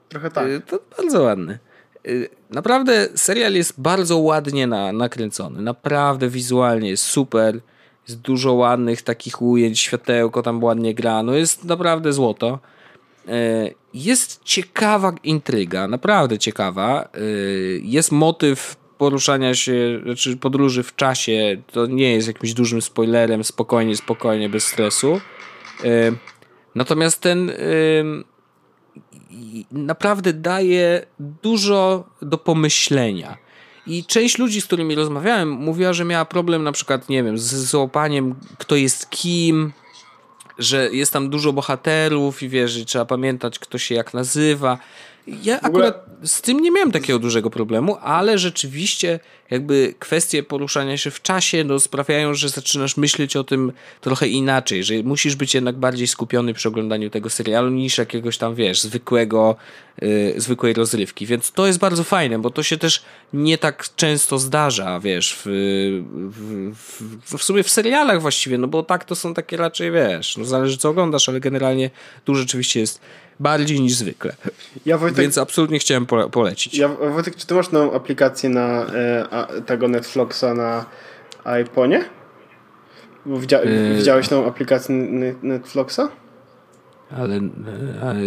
Trochę tak. Y, to bardzo ładny. Y, naprawdę serial jest bardzo ładnie na, nakręcony. Naprawdę wizualnie jest super. Jest dużo ładnych takich ujęć, światełko tam ładnie gra. No jest naprawdę złoto. Y, jest ciekawa intryga, naprawdę ciekawa. Jest motyw poruszania się, znaczy podróży w czasie. To nie jest jakimś dużym spoilerem, spokojnie, spokojnie, bez stresu. Natomiast ten naprawdę daje dużo do pomyślenia. I część ludzi, z którymi rozmawiałem, mówiła, że miała problem na przykład, nie wiem, z złapaniem, kto jest kim, że jest tam dużo bohaterów i wiesz, trzeba pamiętać, kto się jak nazywa. Ja akurat z tym nie miałem takiego dużego problemu, ale rzeczywiście jakby kwestie poruszania się w czasie no, sprawiają, że zaczynasz myśleć o tym trochę inaczej, że musisz być jednak bardziej skupiony przy oglądaniu tego serialu niż jakiegoś tam, wiesz, zwykłego, yy, zwykłej rozrywki. Więc to jest bardzo fajne, bo to się też nie tak często zdarza, wiesz, w, w, w, w sumie w serialach właściwie, no bo tak to są takie raczej, wiesz, no zależy co oglądasz, ale generalnie tu rzeczywiście jest bardziej niż zwykle. Ja, Wojtek, Więc absolutnie chciałem polecić. Ja, Wojtek, czy ty masz nową aplikację na e, a, tego Netflixa na iPhone'ie? Widzia, yy... Widziałeś nową aplikację Netflixa? Ale, ale,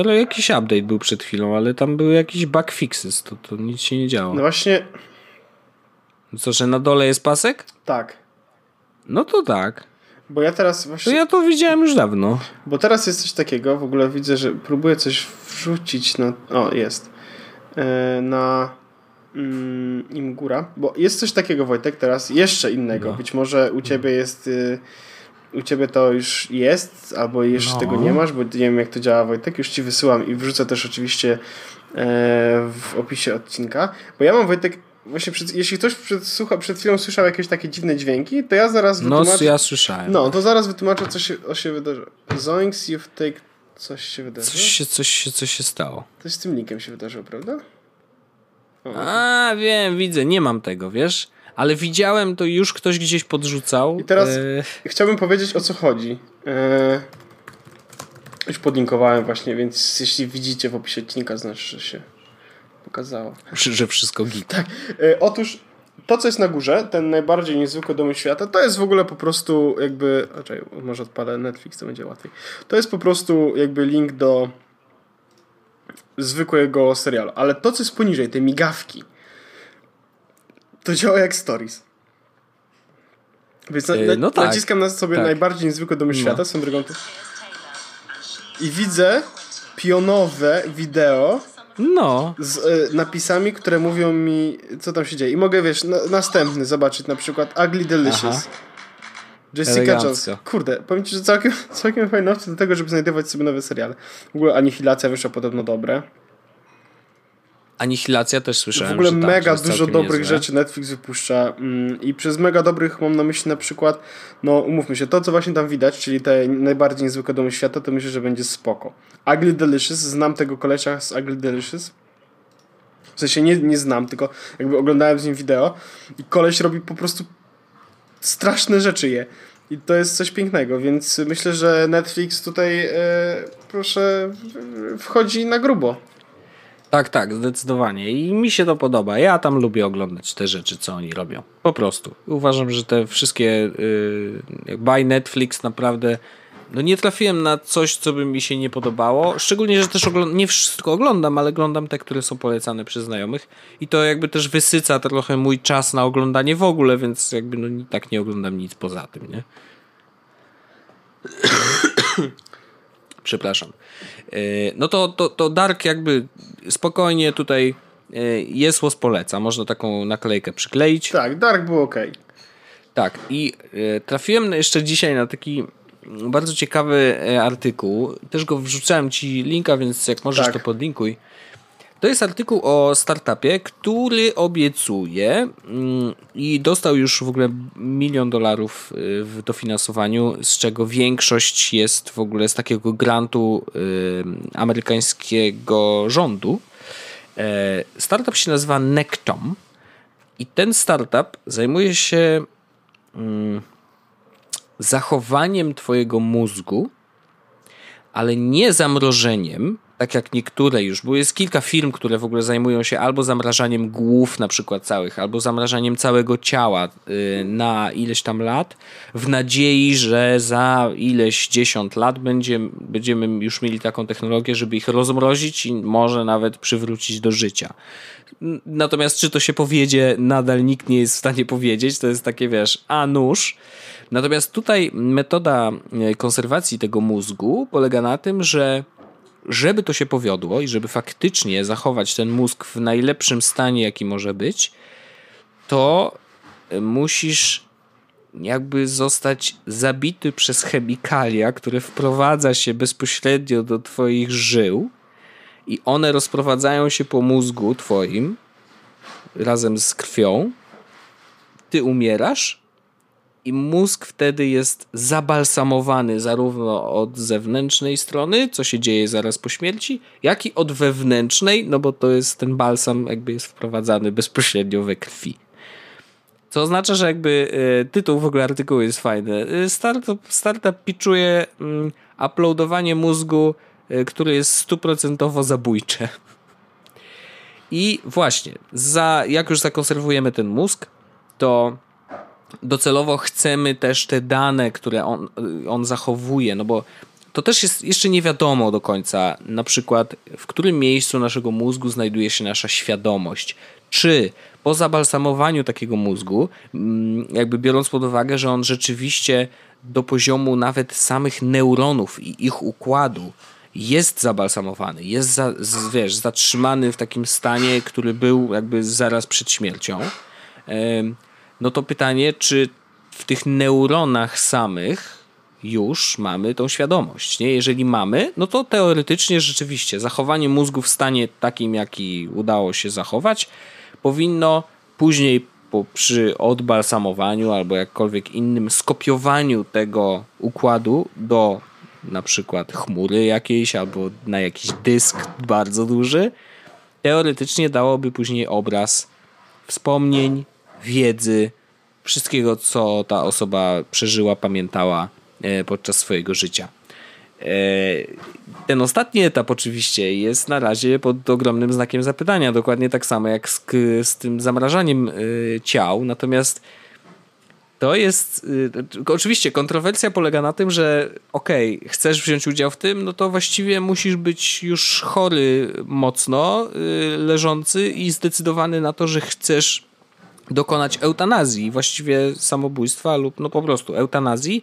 ale, jakiś update był przed chwilą, ale tam były jakieś bug fixes, to, to nic się nie działo. No właśnie. Co, że na dole jest pasek? Tak. No to tak. Bo ja teraz właśnie... To ja to widziałem już dawno. Bo teraz jest coś takiego, w ogóle widzę, że próbuję coś wrzucić na... O, jest. E, na mm, Imgura. Bo jest coś takiego, Wojtek, teraz jeszcze innego. No. Być może u ciebie jest... Y, u ciebie to już jest, albo jeszcze no. tego nie masz, bo nie wiem jak to działa, Wojtek. Już ci wysyłam i wrzucę też oczywiście e, w opisie odcinka. Bo ja mam, Wojtek, Właśnie przed, jeśli ktoś przed, słucha, przed chwilą słyszał jakieś takie dziwne dźwięki, to ja zaraz no, wytłumaczę... No, ja słyszałem. No, to zaraz wytłumaczę, co się, o się wydarzy. Zoinks, you've take... Coś się wydarzyło? Coś się, coś, się, coś się stało. Coś z tym linkiem się wydarzyło, prawda? O, A, wiem, widzę. Nie mam tego, wiesz? Ale widziałem, to już ktoś gdzieś podrzucał. I teraz e... chciałbym powiedzieć, o co chodzi. E... Już podlinkowałem właśnie, więc jeśli widzicie w opisie odcinka, znaczy, że się pokazało. Że wszystko git. Tak. E, otóż to, co jest na górze, ten najbardziej niezwykły dom świata, to jest w ogóle po prostu jakby. Czekaj, może odpalę Netflix, to będzie łatwiej. To jest po prostu jakby link do zwykłego serialu. Ale to, co jest poniżej, te migawki, to działa jak stories. Więc na, na, no tak. naciskam na sobie tak. najbardziej niezwykłe domy no. świata, są drogą tu. I widzę pionowe wideo no. Z y, napisami, które mówią mi, co tam się dzieje. I mogę, wiesz, na, następny zobaczyć, na przykład Ugly Delicious. Aha. Jessica Jones. Kurde, powiem ci, że całkiem, całkiem fajne do tego, żeby znajdować sobie nowe seriale. W ogóle Anihilacja wyszła podobno dobre. Anihilacja też słyszałem. W ogóle tak, mega dużo dobrych niezłe. rzeczy Netflix wypuszcza mm, i przez mega dobrych mam na myśli na przykład, no umówmy się, to co właśnie tam widać, czyli te najbardziej niezwykłe domy świata, to myślę, że będzie spoko. Ugly Delicious, znam tego kolesia z Ugly Delicious. W sensie nie, nie znam, tylko jakby oglądałem z nim wideo i koleś robi po prostu straszne rzeczy je. I to jest coś pięknego, więc myślę, że Netflix tutaj e, proszę wchodzi na grubo. Tak, tak, zdecydowanie. I mi się to podoba. Ja tam lubię oglądać te rzeczy, co oni robią. Po prostu. Uważam, że te wszystkie yy, by Netflix naprawdę no nie trafiłem na coś, co by mi się nie podobało. Szczególnie, że też oglądam, nie wszystko oglądam, ale oglądam te, które są polecane przez znajomych. I to jakby też wysyca trochę mój czas na oglądanie w ogóle, więc jakby no tak nie oglądam nic poza tym, nie? Przepraszam. E, no to, to, to Dark jakby spokojnie tutaj jest was poleca. Można taką naklejkę przykleić. Tak, Dark był ok. Tak, i e, trafiłem jeszcze dzisiaj na taki bardzo ciekawy artykuł. Też go wrzucałem ci linka, więc jak możesz tak. to podlinkuj. To jest artykuł o startupie, który obiecuje mm, i dostał już w ogóle milion dolarów y, w dofinansowaniu, z czego większość jest w ogóle z takiego grantu y, amerykańskiego rządu. E, startup się nazywa Nectom i ten startup zajmuje się mm, zachowaniem Twojego mózgu, ale nie zamrożeniem, tak jak niektóre już, bo jest kilka firm, które w ogóle zajmują się albo zamrażaniem głów na przykład całych, albo zamrażaniem całego ciała y, na ileś tam lat, w nadziei, że za ileś dziesiąt lat będzie, będziemy już mieli taką technologię, żeby ich rozmrozić i może nawet przywrócić do życia. Natomiast czy to się powiedzie, nadal nikt nie jest w stanie powiedzieć, to jest takie, wiesz, a nóż. Natomiast tutaj metoda e, konserwacji tego mózgu polega na tym, że żeby to się powiodło i żeby faktycznie zachować ten mózg w najlepszym stanie, jaki może być, to musisz jakby zostać zabity przez chemikalia, które wprowadza się bezpośrednio do twoich żył i one rozprowadzają się po mózgu twoim razem z krwią. Ty umierasz i mózg wtedy jest zabalsamowany zarówno od zewnętrznej strony, co się dzieje zaraz po śmierci, jak i od wewnętrznej, no bo to jest ten balsam jakby jest wprowadzany bezpośrednio we krwi. Co oznacza, że jakby y, tytuł w ogóle artykułu jest fajny. Y, startup, startup pitchuje y, uploadowanie mózgu, y, który jest stuprocentowo zabójcze. I właśnie, za, jak już zakonserwujemy ten mózg, to docelowo chcemy też te dane, które on, on zachowuje, no bo to też jest jeszcze nie wiadomo do końca, na przykład w którym miejscu naszego mózgu znajduje się nasza świadomość. Czy po zabalsamowaniu takiego mózgu, mm, jakby biorąc pod uwagę, że on rzeczywiście do poziomu nawet samych neuronów i ich układu jest zabalsamowany, jest za, wiesz, zatrzymany w takim stanie, który był jakby zaraz przed śmiercią no to pytanie, czy w tych neuronach samych już mamy tą świadomość. Nie? Jeżeli mamy, no to teoretycznie rzeczywiście zachowanie mózgu w stanie takim, jaki udało się zachować, powinno później po, przy odbalsamowaniu albo jakkolwiek innym skopiowaniu tego układu do na przykład chmury jakiejś albo na jakiś dysk bardzo duży, teoretycznie dałoby później obraz wspomnień, wiedzy, wszystkiego, co ta osoba przeżyła, pamiętała e, podczas swojego życia. E, ten ostatni etap oczywiście jest na razie pod ogromnym znakiem zapytania, dokładnie tak samo jak z, z tym zamrażaniem e, ciał, natomiast to jest. Oczywiście kontrowersja polega na tym, że okej, okay, chcesz wziąć udział w tym, no to właściwie musisz być już chory mocno, leżący i zdecydowany na to, że chcesz dokonać eutanazji, właściwie samobójstwa lub no po prostu eutanazji,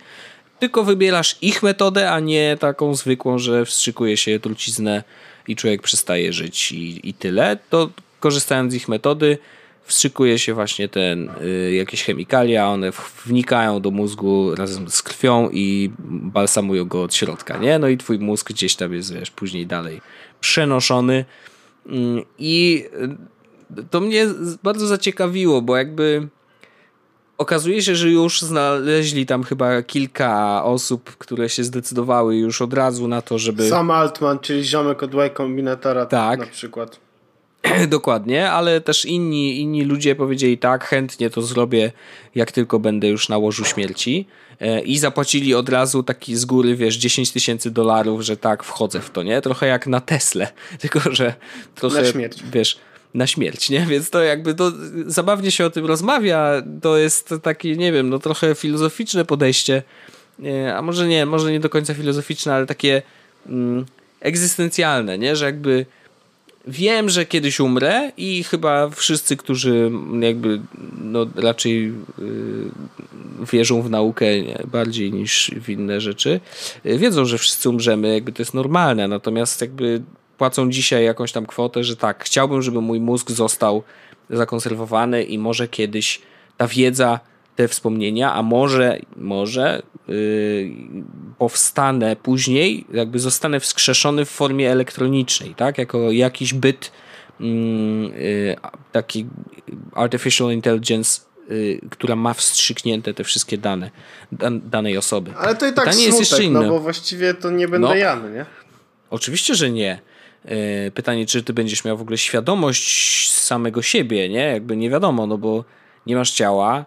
tylko wybierasz ich metodę, a nie taką zwykłą, że wstrzykuje się truciznę i człowiek przestaje żyć i, i tyle, to korzystając z ich metody wstrzykuje się właśnie ten, y, jakieś chemikalia, one wnikają do mózgu razem z krwią i balsamują go od środka, nie? No i twój mózg gdzieś tam jest, wiesz, później dalej przenoszony y, i to mnie bardzo zaciekawiło, bo jakby okazuje się, że już znaleźli tam chyba kilka osób, które się zdecydowały już od razu na to, żeby... Sam Altman, czyli ziomek od Y Combinatora tak. na przykład. Dokładnie, ale też inni, inni ludzie powiedzieli tak, chętnie to zrobię, jak tylko będę już na łożu śmierci. E, I zapłacili od razu taki z góry, wiesz, 10 tysięcy dolarów, że tak, wchodzę w to, nie? Trochę jak na Tesle, tylko że trochę, na śmierć. wiesz, na śmierć, nie? Więc to jakby to zabawnie się o tym rozmawia, to jest takie, nie wiem, no trochę filozoficzne podejście, a może nie, może nie do końca filozoficzne, ale takie mm, egzystencjalne, nie? Że jakby wiem, że kiedyś umrę i chyba wszyscy, którzy jakby no, raczej yy, wierzą w naukę nie, bardziej niż w inne rzeczy, yy, wiedzą, że wszyscy umrzemy, jakby to jest normalne, natomiast jakby płacą dzisiaj jakąś tam kwotę, że tak, chciałbym, żeby mój mózg został zakonserwowany i może kiedyś ta wiedza, te wspomnienia, a może, może yy, powstanę później, jakby zostanę wskrzeszony w formie elektronicznej, tak, jako jakiś byt yy, taki artificial intelligence y, która ma wstrzyknięte te wszystkie dane danej osoby. Ale to i tak Pytanie smutek, jest jeszcze inne. no bo właściwie to nie będę no, ja, nie? Oczywiście, że nie. E, pytanie, czy ty będziesz miał w ogóle świadomość samego siebie, nie? Jakby nie wiadomo, no bo nie masz ciała,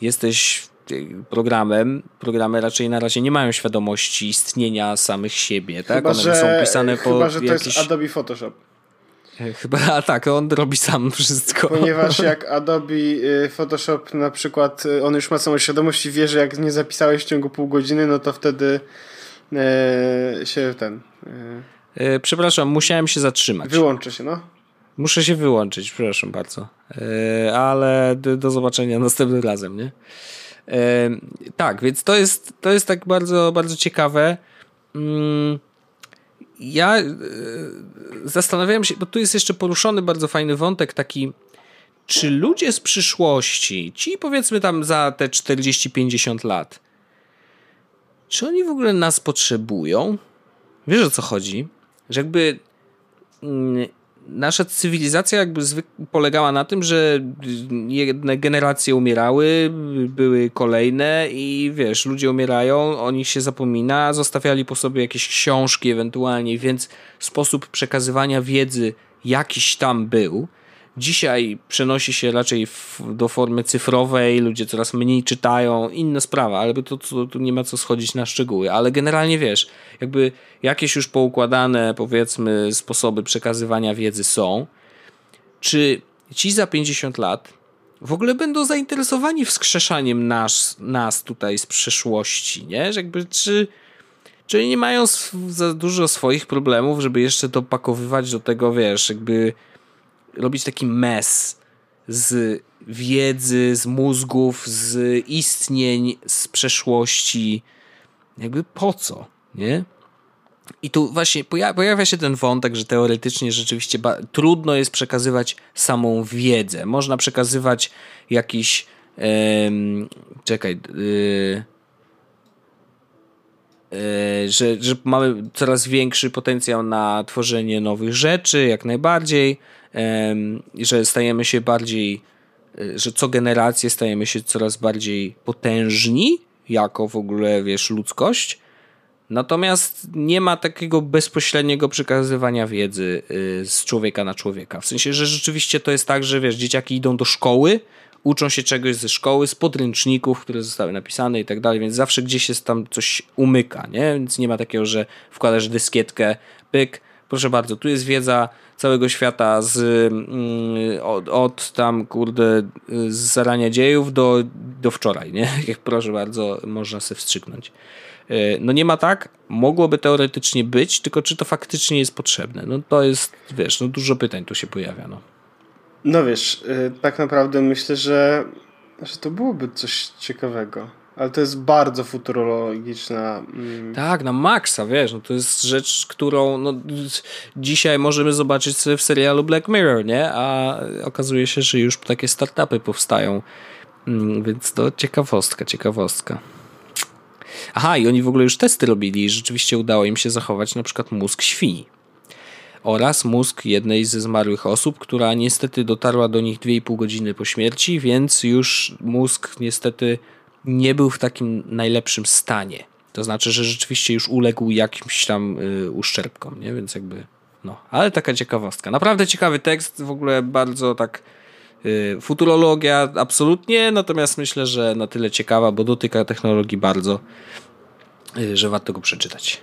jesteś e, programem, programy raczej na razie nie mają świadomości istnienia samych siebie, tak? Chyba, One że, są pisane po Chyba, że to jakieś... jest Adobe Photoshop. E, chyba, a tak, on robi sam wszystko. Ponieważ jak Adobe Photoshop na przykład, on już ma samą świadomość i wie, że jak nie zapisałeś w ciągu pół godziny, no to wtedy e, się ten... E, E, przepraszam, musiałem się zatrzymać. Wyłączę się, no. Muszę się wyłączyć, przepraszam bardzo. E, ale do, do zobaczenia następnym razem, nie? E, tak, więc to jest, to jest tak bardzo, bardzo ciekawe. Mm, ja zastanawiałem się, bo tu jest jeszcze poruszony bardzo fajny wątek taki, czy ludzie z przyszłości, ci powiedzmy tam za te 40-50 lat, czy oni w ogóle nas potrzebują? Wiesz o co chodzi? Że jakby mm, nasza cywilizacja jakby polegała na tym, że jedne generacje umierały, były kolejne i wiesz, ludzie umierają, o nich się zapomina, zostawiali po sobie jakieś książki ewentualnie, więc sposób przekazywania wiedzy jakiś tam był. Dzisiaj przenosi się raczej w, do formy cyfrowej, ludzie coraz mniej czytają, inna sprawa, ale to, to, tu nie ma co schodzić na szczegóły, ale generalnie wiesz, jakby jakieś już poukładane, powiedzmy, sposoby przekazywania wiedzy są. Czy ci za 50 lat w ogóle będą zainteresowani wskrzeszaniem nas, nas tutaj z przeszłości, nie? Że jakby czy, czy nie mają za dużo swoich problemów, żeby jeszcze dopakowywać do tego, wiesz, jakby robić taki mes z wiedzy, z mózgów, z istnień, z przeszłości. Jakby po co, nie? I tu właśnie pojawia się ten wątek, że teoretycznie rzeczywiście trudno jest przekazywać samą wiedzę. Można przekazywać jakiś. Yy, czekaj. Yy, yy, że, że mamy coraz większy potencjał na tworzenie nowych rzeczy, jak najbardziej że stajemy się bardziej, e, że co generację stajemy się coraz bardziej potężni, jako w ogóle, wiesz, ludzkość. Natomiast nie ma takiego bezpośredniego przekazywania wiedzy e, z człowieka na człowieka. W sensie, że rzeczywiście to jest tak, że wiesz, dzieciaki idą do szkoły, uczą się czegoś ze szkoły, z podręczników, które zostały napisane i tak dalej, więc zawsze gdzieś jest tam coś umyka, nie? Więc nie ma takiego, że wkładasz dyskietkę, pyk, proszę bardzo, tu jest wiedza całego świata z, mm, od, od, tam, kurde, z zarania dziejów do, do wczoraj, nie? Proszę bardzo, można sobie wstrzyknąć. E, no nie ma tak, mogłoby teoretycznie być, tylko czy to faktycznie jest potrzebne? No to jest, wiesz, no dużo pytań tu się pojawia, no. No wiesz, y, tak naprawdę myślę, że, że to byłoby coś ciekawego. Ale to jest bardzo futurologiczna. Mm. Tak, na maksa, wiesz, no to jest rzecz, którą no, dzisiaj możemy zobaczyć sobie w serialu Black Mirror, nie? A okazuje się, że już takie startupy powstają. Mm, więc to ciekawostka, ciekawostka. Aha, i oni w ogóle już testy robili i rzeczywiście udało im się zachować na przykład mózg świni. Oraz mózg jednej ze zmarłych osób, która niestety dotarła do nich 2,5 godziny po śmierci, więc już mózg niestety nie był w takim najlepszym stanie. To znaczy, że rzeczywiście już uległ jakimś tam y, uszczerbkom, nie? Więc jakby No, ale taka ciekawostka. Naprawdę ciekawy tekst, w ogóle bardzo tak y, futurologia absolutnie, natomiast myślę, że na tyle ciekawa, bo dotyka technologii bardzo, y, że warto go przeczytać.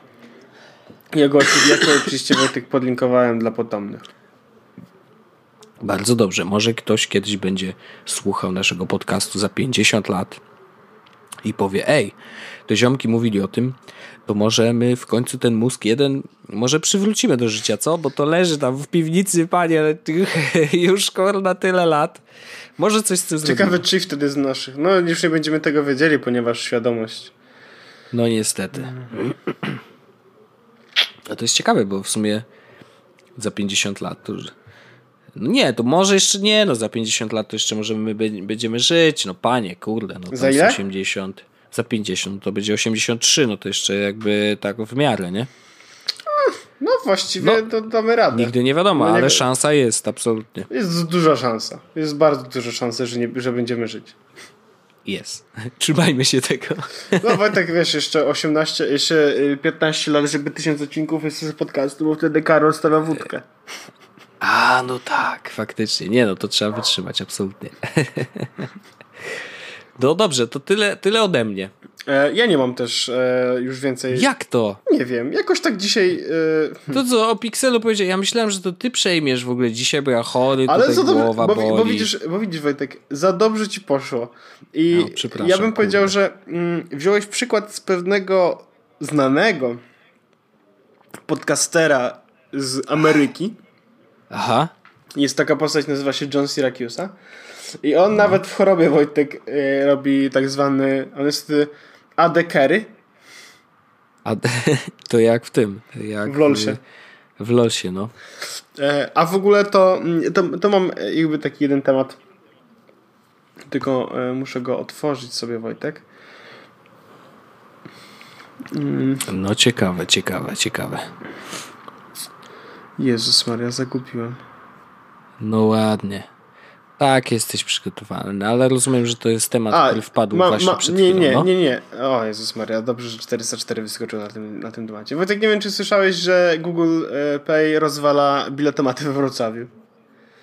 Ja go, oczywiście Wojtek podlinkowałem dla potomnych. Bardzo dobrze. Może ktoś kiedyś będzie słuchał naszego podcastu za 50 lat i powie, ej, to ziomki mówili o tym, to może my w końcu ten mózg jeden może przywrócimy do życia, co? Bo to leży tam w piwnicy, panie, już na tyle lat. Może coś z tym zrobimy. Ciekawe, czy wtedy z naszych. No już nie będziemy tego wiedzieli, ponieważ świadomość. No niestety. A to jest ciekawe, bo w sumie za 50 lat to już... No nie, to może jeszcze nie, no za 50 lat to jeszcze możemy będziemy żyć. No panie, kurde, no za ile? 80 za 50, to będzie 83, no to jeszcze jakby tak w miarę, nie? No właściwie no, to damy radę. Nigdy nie wiadomo, no, nie ale szansa jest, absolutnie. Jest duża szansa. Jest bardzo duża szansa, że, nie, że będziemy żyć. Jest. Trzymajmy się tego. No Wojtek, wiesz, jeszcze 18, jeszcze 15 y, lat, żeby tysiąc odcinków jeszcze z podcastu, bo wtedy Karol stawia wódkę. A, no tak, faktycznie. Nie, no to trzeba wytrzymać, absolutnie. No dobrze, to tyle, tyle ode mnie. E, ja nie mam też e, już więcej. Jak to? Nie wiem, jakoś tak dzisiaj. E... To co o Pixelu powiedział? Ja myślałem, że to ty przejmiesz w ogóle dzisiaj, bo ja chory, Ale tutaj głowa bo, boli. Bo widzisz, bo widzisz, Wojtek, za dobrze ci poszło. I no, ja bym powiedział, kurde. że mm, wziąłeś przykład z pewnego znanego podcastera z Ameryki. Aha. Jest taka postać, nazywa się John Syracusa. I on nawet w chorobie Wojtek y, robi tak zwany, on jest y, AD carry. A, to jak w tym? Jak w LoLsie. W, w LoLsie, no. E, a w ogóle to, mm, to, to mam jakby taki jeden temat, tylko e, muszę go otworzyć sobie Wojtek. Mm. No ciekawe, ciekawe, ciekawe. Jezus Maria, zagubiłem. No ładnie. Tak, jesteś przygotowany, ale rozumiem, że to jest temat, A, który wpadł ma, właśnie ma, przed nie, chwilą. Nie, no? nie, nie. O Jezus Maria, dobrze, że 404 wyskoczył na tym, na tym temacie. Wojtek, nie wiem, czy słyszałeś, że Google e, Pay rozwala biletomaty we Wrocławiu.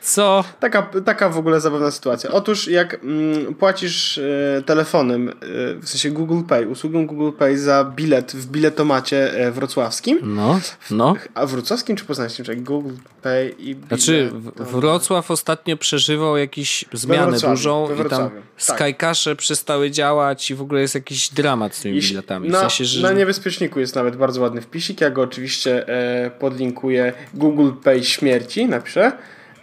Co? Taka, taka w ogóle zabawna sytuacja. Otóż jak mm, płacisz e, telefonem, e, w sensie Google Pay, usługą Google Pay za bilet w biletomacie e, wrocławskim. No, no. A wrocławskim czy poznańskim? Czyli Google Pay i bilet. Znaczy Wrocław ostatnio przeżywał jakąś zmianę dużą i tam tak. Przestały działać i w ogóle jest jakiś dramat z tymi Jeśli, biletami. W na, sensie, że... na niebezpieczniku jest nawet bardzo ładny wpisik. Ja go oczywiście e, podlinkuję. Google Pay śmierci napiszę.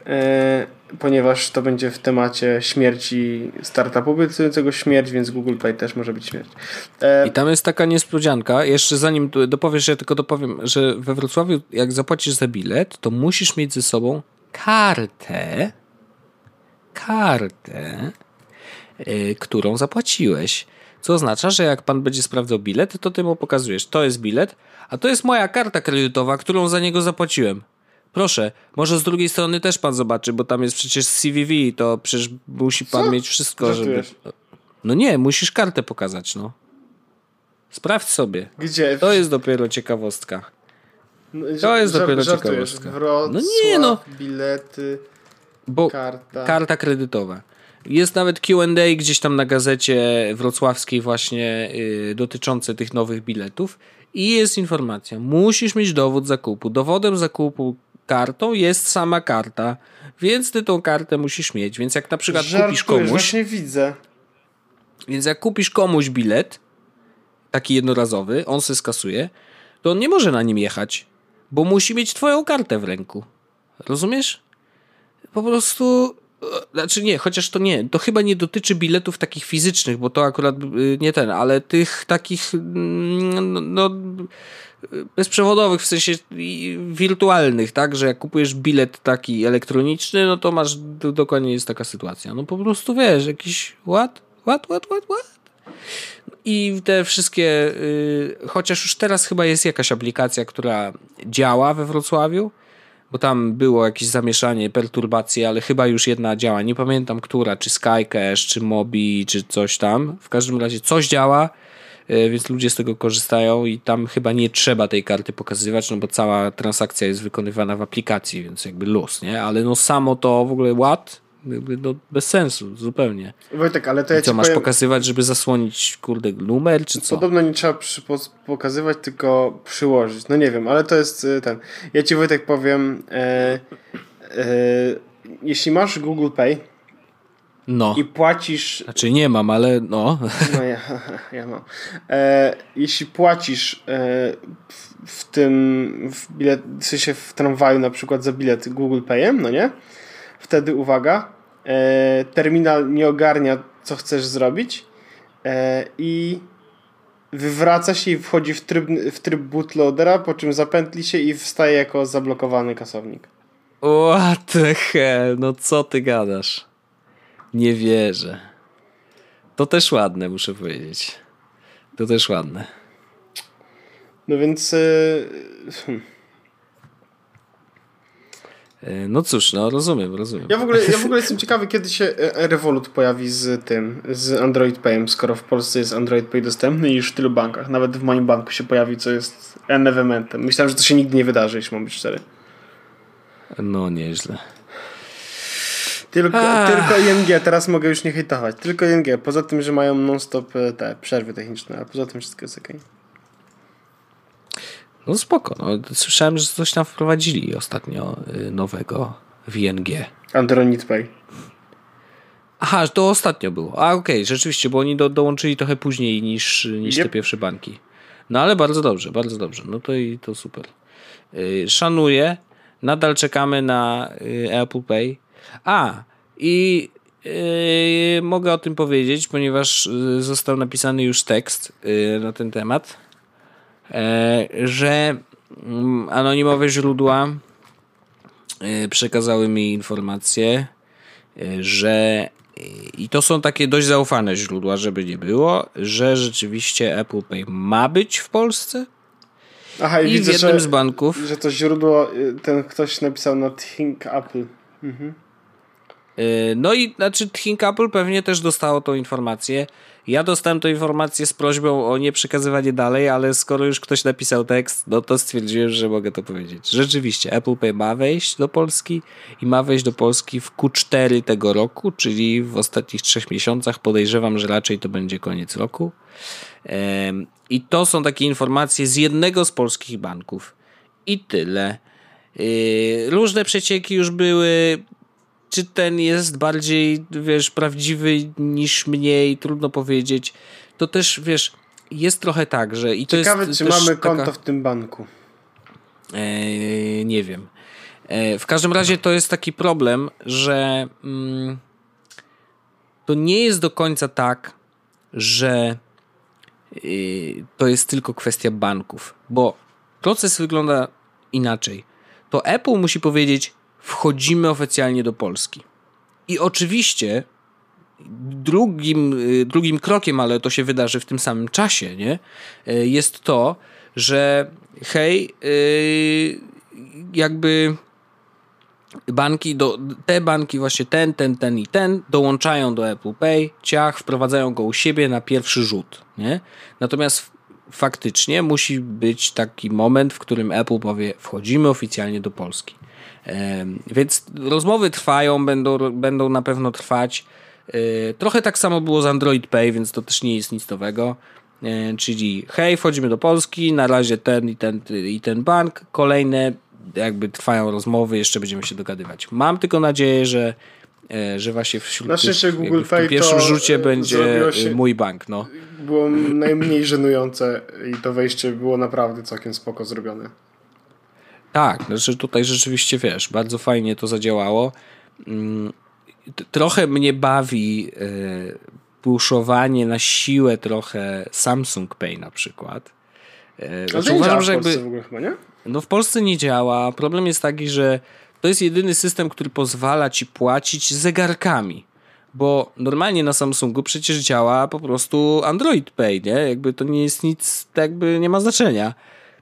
E, ponieważ to będzie w temacie śmierci startupu obiecującego śmierć, więc Google Pay też może być śmierć. E, I tam jest taka niespodzianka, jeszcze zanim dopowiesz, ja tylko dopowiem, że we Wrocławiu jak zapłacisz za bilet, to musisz mieć ze sobą kartę, kartę, yy, którą zapłaciłeś. Co oznacza, że jak pan będzie sprawdzał bilet, to ty mu pokazujesz, to jest bilet, a to jest moja karta kredytowa, którą za niego zapłaciłem. Proszę, może z drugiej strony też pan zobaczy, bo tam jest przecież CVV, to przecież musi pan Co? mieć wszystko, żeby... No nie, musisz kartę pokazać, no. Sprawdź sobie. Gdzie? To jest dopiero ciekawostka. No, to jest dopiero ciekawostka. Wrocław, no nie, no. bilety, bo karta. Karta kredytowa. Jest nawet Q&A gdzieś tam na gazecie wrocławskiej właśnie yy, dotyczące tych nowych biletów i jest informacja. Musisz mieć dowód zakupu. Dowodem zakupu kartą jest sama karta, więc ty tą kartę musisz mieć. Więc jak na przykład Żartujesz, kupisz komuś. Właśnie widzę. Więc jak kupisz komuś bilet, taki jednorazowy, on se skasuje, to on nie może na nim jechać, bo musi mieć twoją kartę w ręku. Rozumiesz? Po prostu. E, znaczy nie, chociaż to nie, to chyba nie dotyczy biletów takich fizycznych, bo to akurat y, nie ten, ale tych takich mm, no, no bezprzewodowych, w sensie wirtualnych, tak, że jak kupujesz bilet taki elektroniczny, no to masz, dokładnie jest taka sytuacja. No po prostu wiesz, jakiś what, what, what, what, what? I te wszystkie, yy, chociaż już teraz chyba jest jakaś aplikacja, która działa we Wrocławiu, bo tam było jakieś zamieszanie, perturbacje, ale chyba już jedna działa. Nie pamiętam która, czy Skycash, czy Mobi, czy coś tam. W każdym razie coś działa więc ludzie z tego korzystają i tam chyba nie trzeba tej karty pokazywać, no bo cała transakcja jest wykonywana w aplikacji, więc jakby luz, nie? Ale no samo to w ogóle ład, no, bez sensu, zupełnie. Wojtek, ale to ja I co, masz powiem, pokazywać, żeby zasłonić, kurde, numer, czy co? Podobno nie trzeba przy, po, pokazywać, tylko przyłożyć. No nie wiem, ale to jest y, ten. Ja ci Wojtek powiem, e, e, jeśli masz Google Pay No, i płacisz znaczy nie mam, ale no. No ja, ja mam. E, jeśli płacisz e, w, w tym w bilet, w sensie w tramwaju na przykład za bilet Google Payem, no nie? Wtedy uwaga, e, terminal nie ogarnia co chcesz zrobić e, i wywraca się i wchodzi w tryb, w tryb bootloadera, po czym zapętli się i wstaje jako zablokowany kasownik. What the hell, no co ty gadasz? Nie wierzę. To też ładne, muszę powiedzieć. To też ładne. No więc. E, No cóż, no rozumiem, rozumiem. Ja w, ogóle, ja w ogóle jestem ciekawy, kiedy się e, Revolut pojawi z tym, z Android Payem, skoro w Polsce jest Android Pay dostępny i już w tylu bankach. Nawet w moim banku się pojawi, co jest evenementem. Myślałem, że to się nigdy nie wydarzy, jeśli mam być szczery. No nieźle. Tylko, Ach. tylko ING, teraz mogę już nie hejtować. Tylko ING, poza tym, że mają non-stop e, te przerwy techniczne, a poza tym wszystko jest ok. No spoko. No, słyszałem, że coś tam wprowadzili ostatnio y, nowego w ING. Android Pay. Aha, to ostatnio było. A okej, rzeczywiście, bo oni do, dołączyli trochę później niż, niż Yep. te pierwsze banki. No ale bardzo dobrze, bardzo dobrze. No to i to super. Yy, szanuję. Nadal czekamy na Apple Pay. A, i yy, mogę o tym powiedzieć, ponieważ y, został napisany już tekst y, na ten temat, e, że mm, anonimowe źródła y, przekazały mi informację, y, że i to są takie dość zaufane źródła, żeby nie było, że rzeczywiście Apple Pay ma być w Polsce Aha, i, i w widzę, jednym że, z banków. że to źródło, y, ten ktoś napisał na Think Apple. Y, No i znaczy Think Apple pewnie też dostało tą informację. Ja dostałem tę informację z prośbą o nie przekazywanie dalej, ale skoro już ktoś napisał tekst, no to stwierdziłem, że mogę to powiedzieć. Rzeczywiście, Apple Pay ma wejść do Polski i ma wejść do Polski w Q4 tego roku, czyli w ostatnich trzech miesiącach. Podejrzewam, że raczej to będzie koniec roku. I to są takie informacje z jednego z polskich banków. I tyle. Yy, Różne przecieki już były. Czy ten jest bardziej, wiesz, prawdziwy niż mniej, trudno powiedzieć. To też, wiesz, jest trochę tak, że i to Ciekawe, czy mamy taka- konto w tym banku. E, nie wiem. E, w każdym razie to jest taki problem, że mm, to nie jest do końca tak, że y, to jest tylko kwestia banków, bo proces wygląda inaczej. To Apple musi powiedzieć: wchodzimy oficjalnie do Polski. I oczywiście drugim, y, drugim krokiem, ale to się wydarzy w tym samym czasie, nie? Y, jest to, że hej, y, jakby banki, do, te banki, właśnie ten, ten, ten i ten, dołączają do Apple Pay, ciach, wprowadzają go u siebie na pierwszy rzut, nie? Natomiast faktycznie musi być taki moment, w którym Apple powie, wchodzimy oficjalnie do Polski. Więc rozmowy trwają, będą, będą na pewno trwać. E, Trochę tak samo było z Android Pay, więc to też nie jest nic nowego. E, Czyli hej, wchodzimy do Polski, na razie ten i ten i ten bank, kolejne jakby trwają rozmowy, jeszcze będziemy się dogadywać. Mam tylko nadzieję, że, e, że właśnie wśród Na szczęście Google w Pay pierwszym to, rzucie będzie mój bank. No. Było najmniej żenujące i to wejście było naprawdę całkiem spoko zrobione. Tak, znaczy tutaj rzeczywiście wiesz, bardzo fajnie to zadziałało. Mm, Trochę mnie bawi e, puszowanie na siłę trochę Samsung Pay na przykład. E, Znaczy uważam, że jakby w ogóle chyba, nie? no w Polsce nie działa. Problem jest taki, że to jest jedyny system, który pozwala ci płacić zegarkami. Bo normalnie na Samsungu przecież działa po prostu Android Pay, nie? Jakby to nie jest nic, jakby nie ma znaczenia.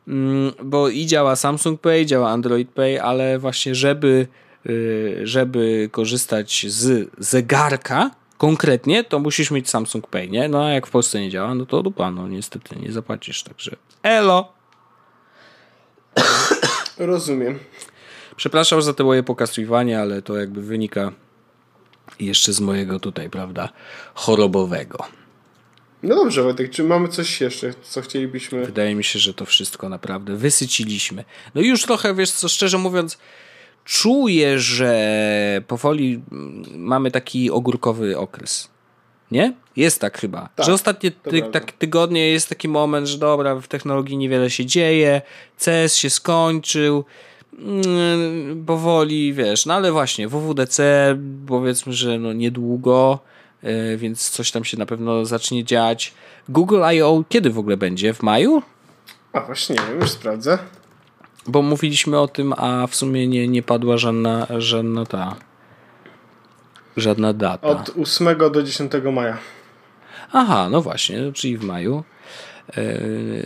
Mm, Bo i działa Samsung Pay, działa Android Pay, ale właśnie żeby, y, żeby korzystać z zegarka, konkretnie, to musisz mieć Samsung Pay, nie? No a jak w Polsce nie działa, no to dupa, no niestety nie zapłacisz, także elo! Rozumiem. Przepraszam za te moje pokazywanie, ale to jakby wynika jeszcze z mojego tutaj, prawda, chorobowego. No dobrze, Wojtek, czy mamy coś jeszcze, co chcielibyśmy... Wydaje mi się, że to wszystko naprawdę wysyciliśmy. No już trochę, wiesz co, szczerze mówiąc, czuję, że powoli mamy taki ogórkowy okres. Nie? Jest tak chyba. Tak, że ostatnie ty, tak, tygodnie jest taki moment, że dobra, w technologii niewiele się dzieje, CS się skończył, mm, powoli, wiesz, no ale właśnie, WWDC powiedzmy, że no niedługo, więc coś tam się na pewno zacznie dziać. Google I.O. kiedy w ogóle będzie? W maju? A właśnie, już sprawdzę. Bo mówiliśmy o tym, a w sumie nie, nie padła żadna, żadna ta. Żadna data. Od 8 do 10 maja. Aha, no właśnie, czyli w maju. E,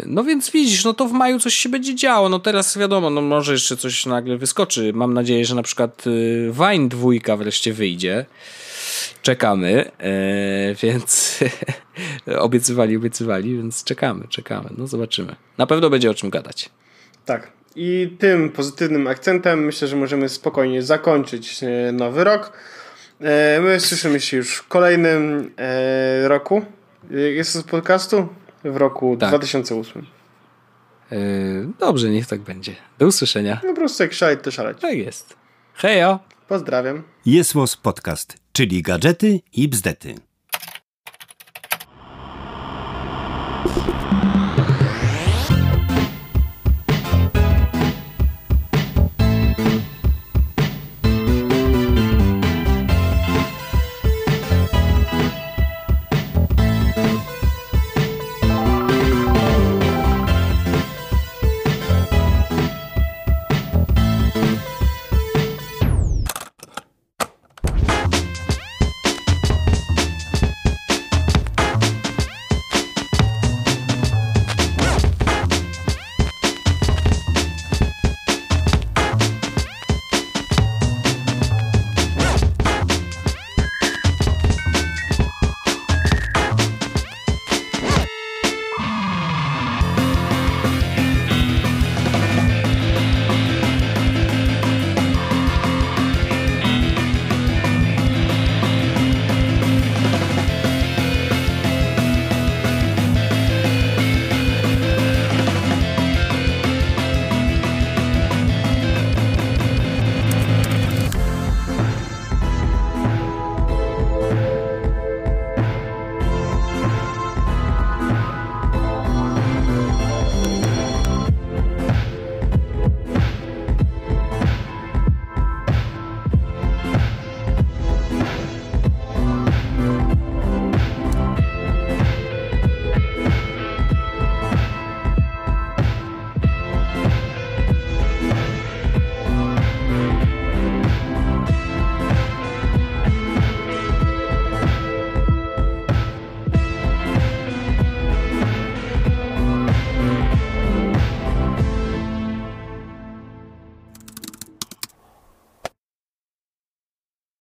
no więc widzisz, no to w maju coś się będzie działo. No teraz wiadomo, no może jeszcze coś nagle wyskoczy. Mam nadzieję, że na przykład y, Wine dwójka wreszcie wyjdzie. Czekamy, e, więc obiecywali, obiecywali, więc czekamy, czekamy. No zobaczymy. Na pewno będzie o czym gadać. Tak. I tym pozytywnym akcentem myślę, że możemy spokojnie zakończyć e, nowy rok. E, my słyszymy się już w kolejnym roku. Jest z podcastu? W roku tak. 2008. Dobrze, niech tak będzie. Do usłyszenia. No po prostu jak szaleć, to szaleć. Tak jest. Hejo. Pozdrawiam. Jest podcast, czyli gadżety i bzdety.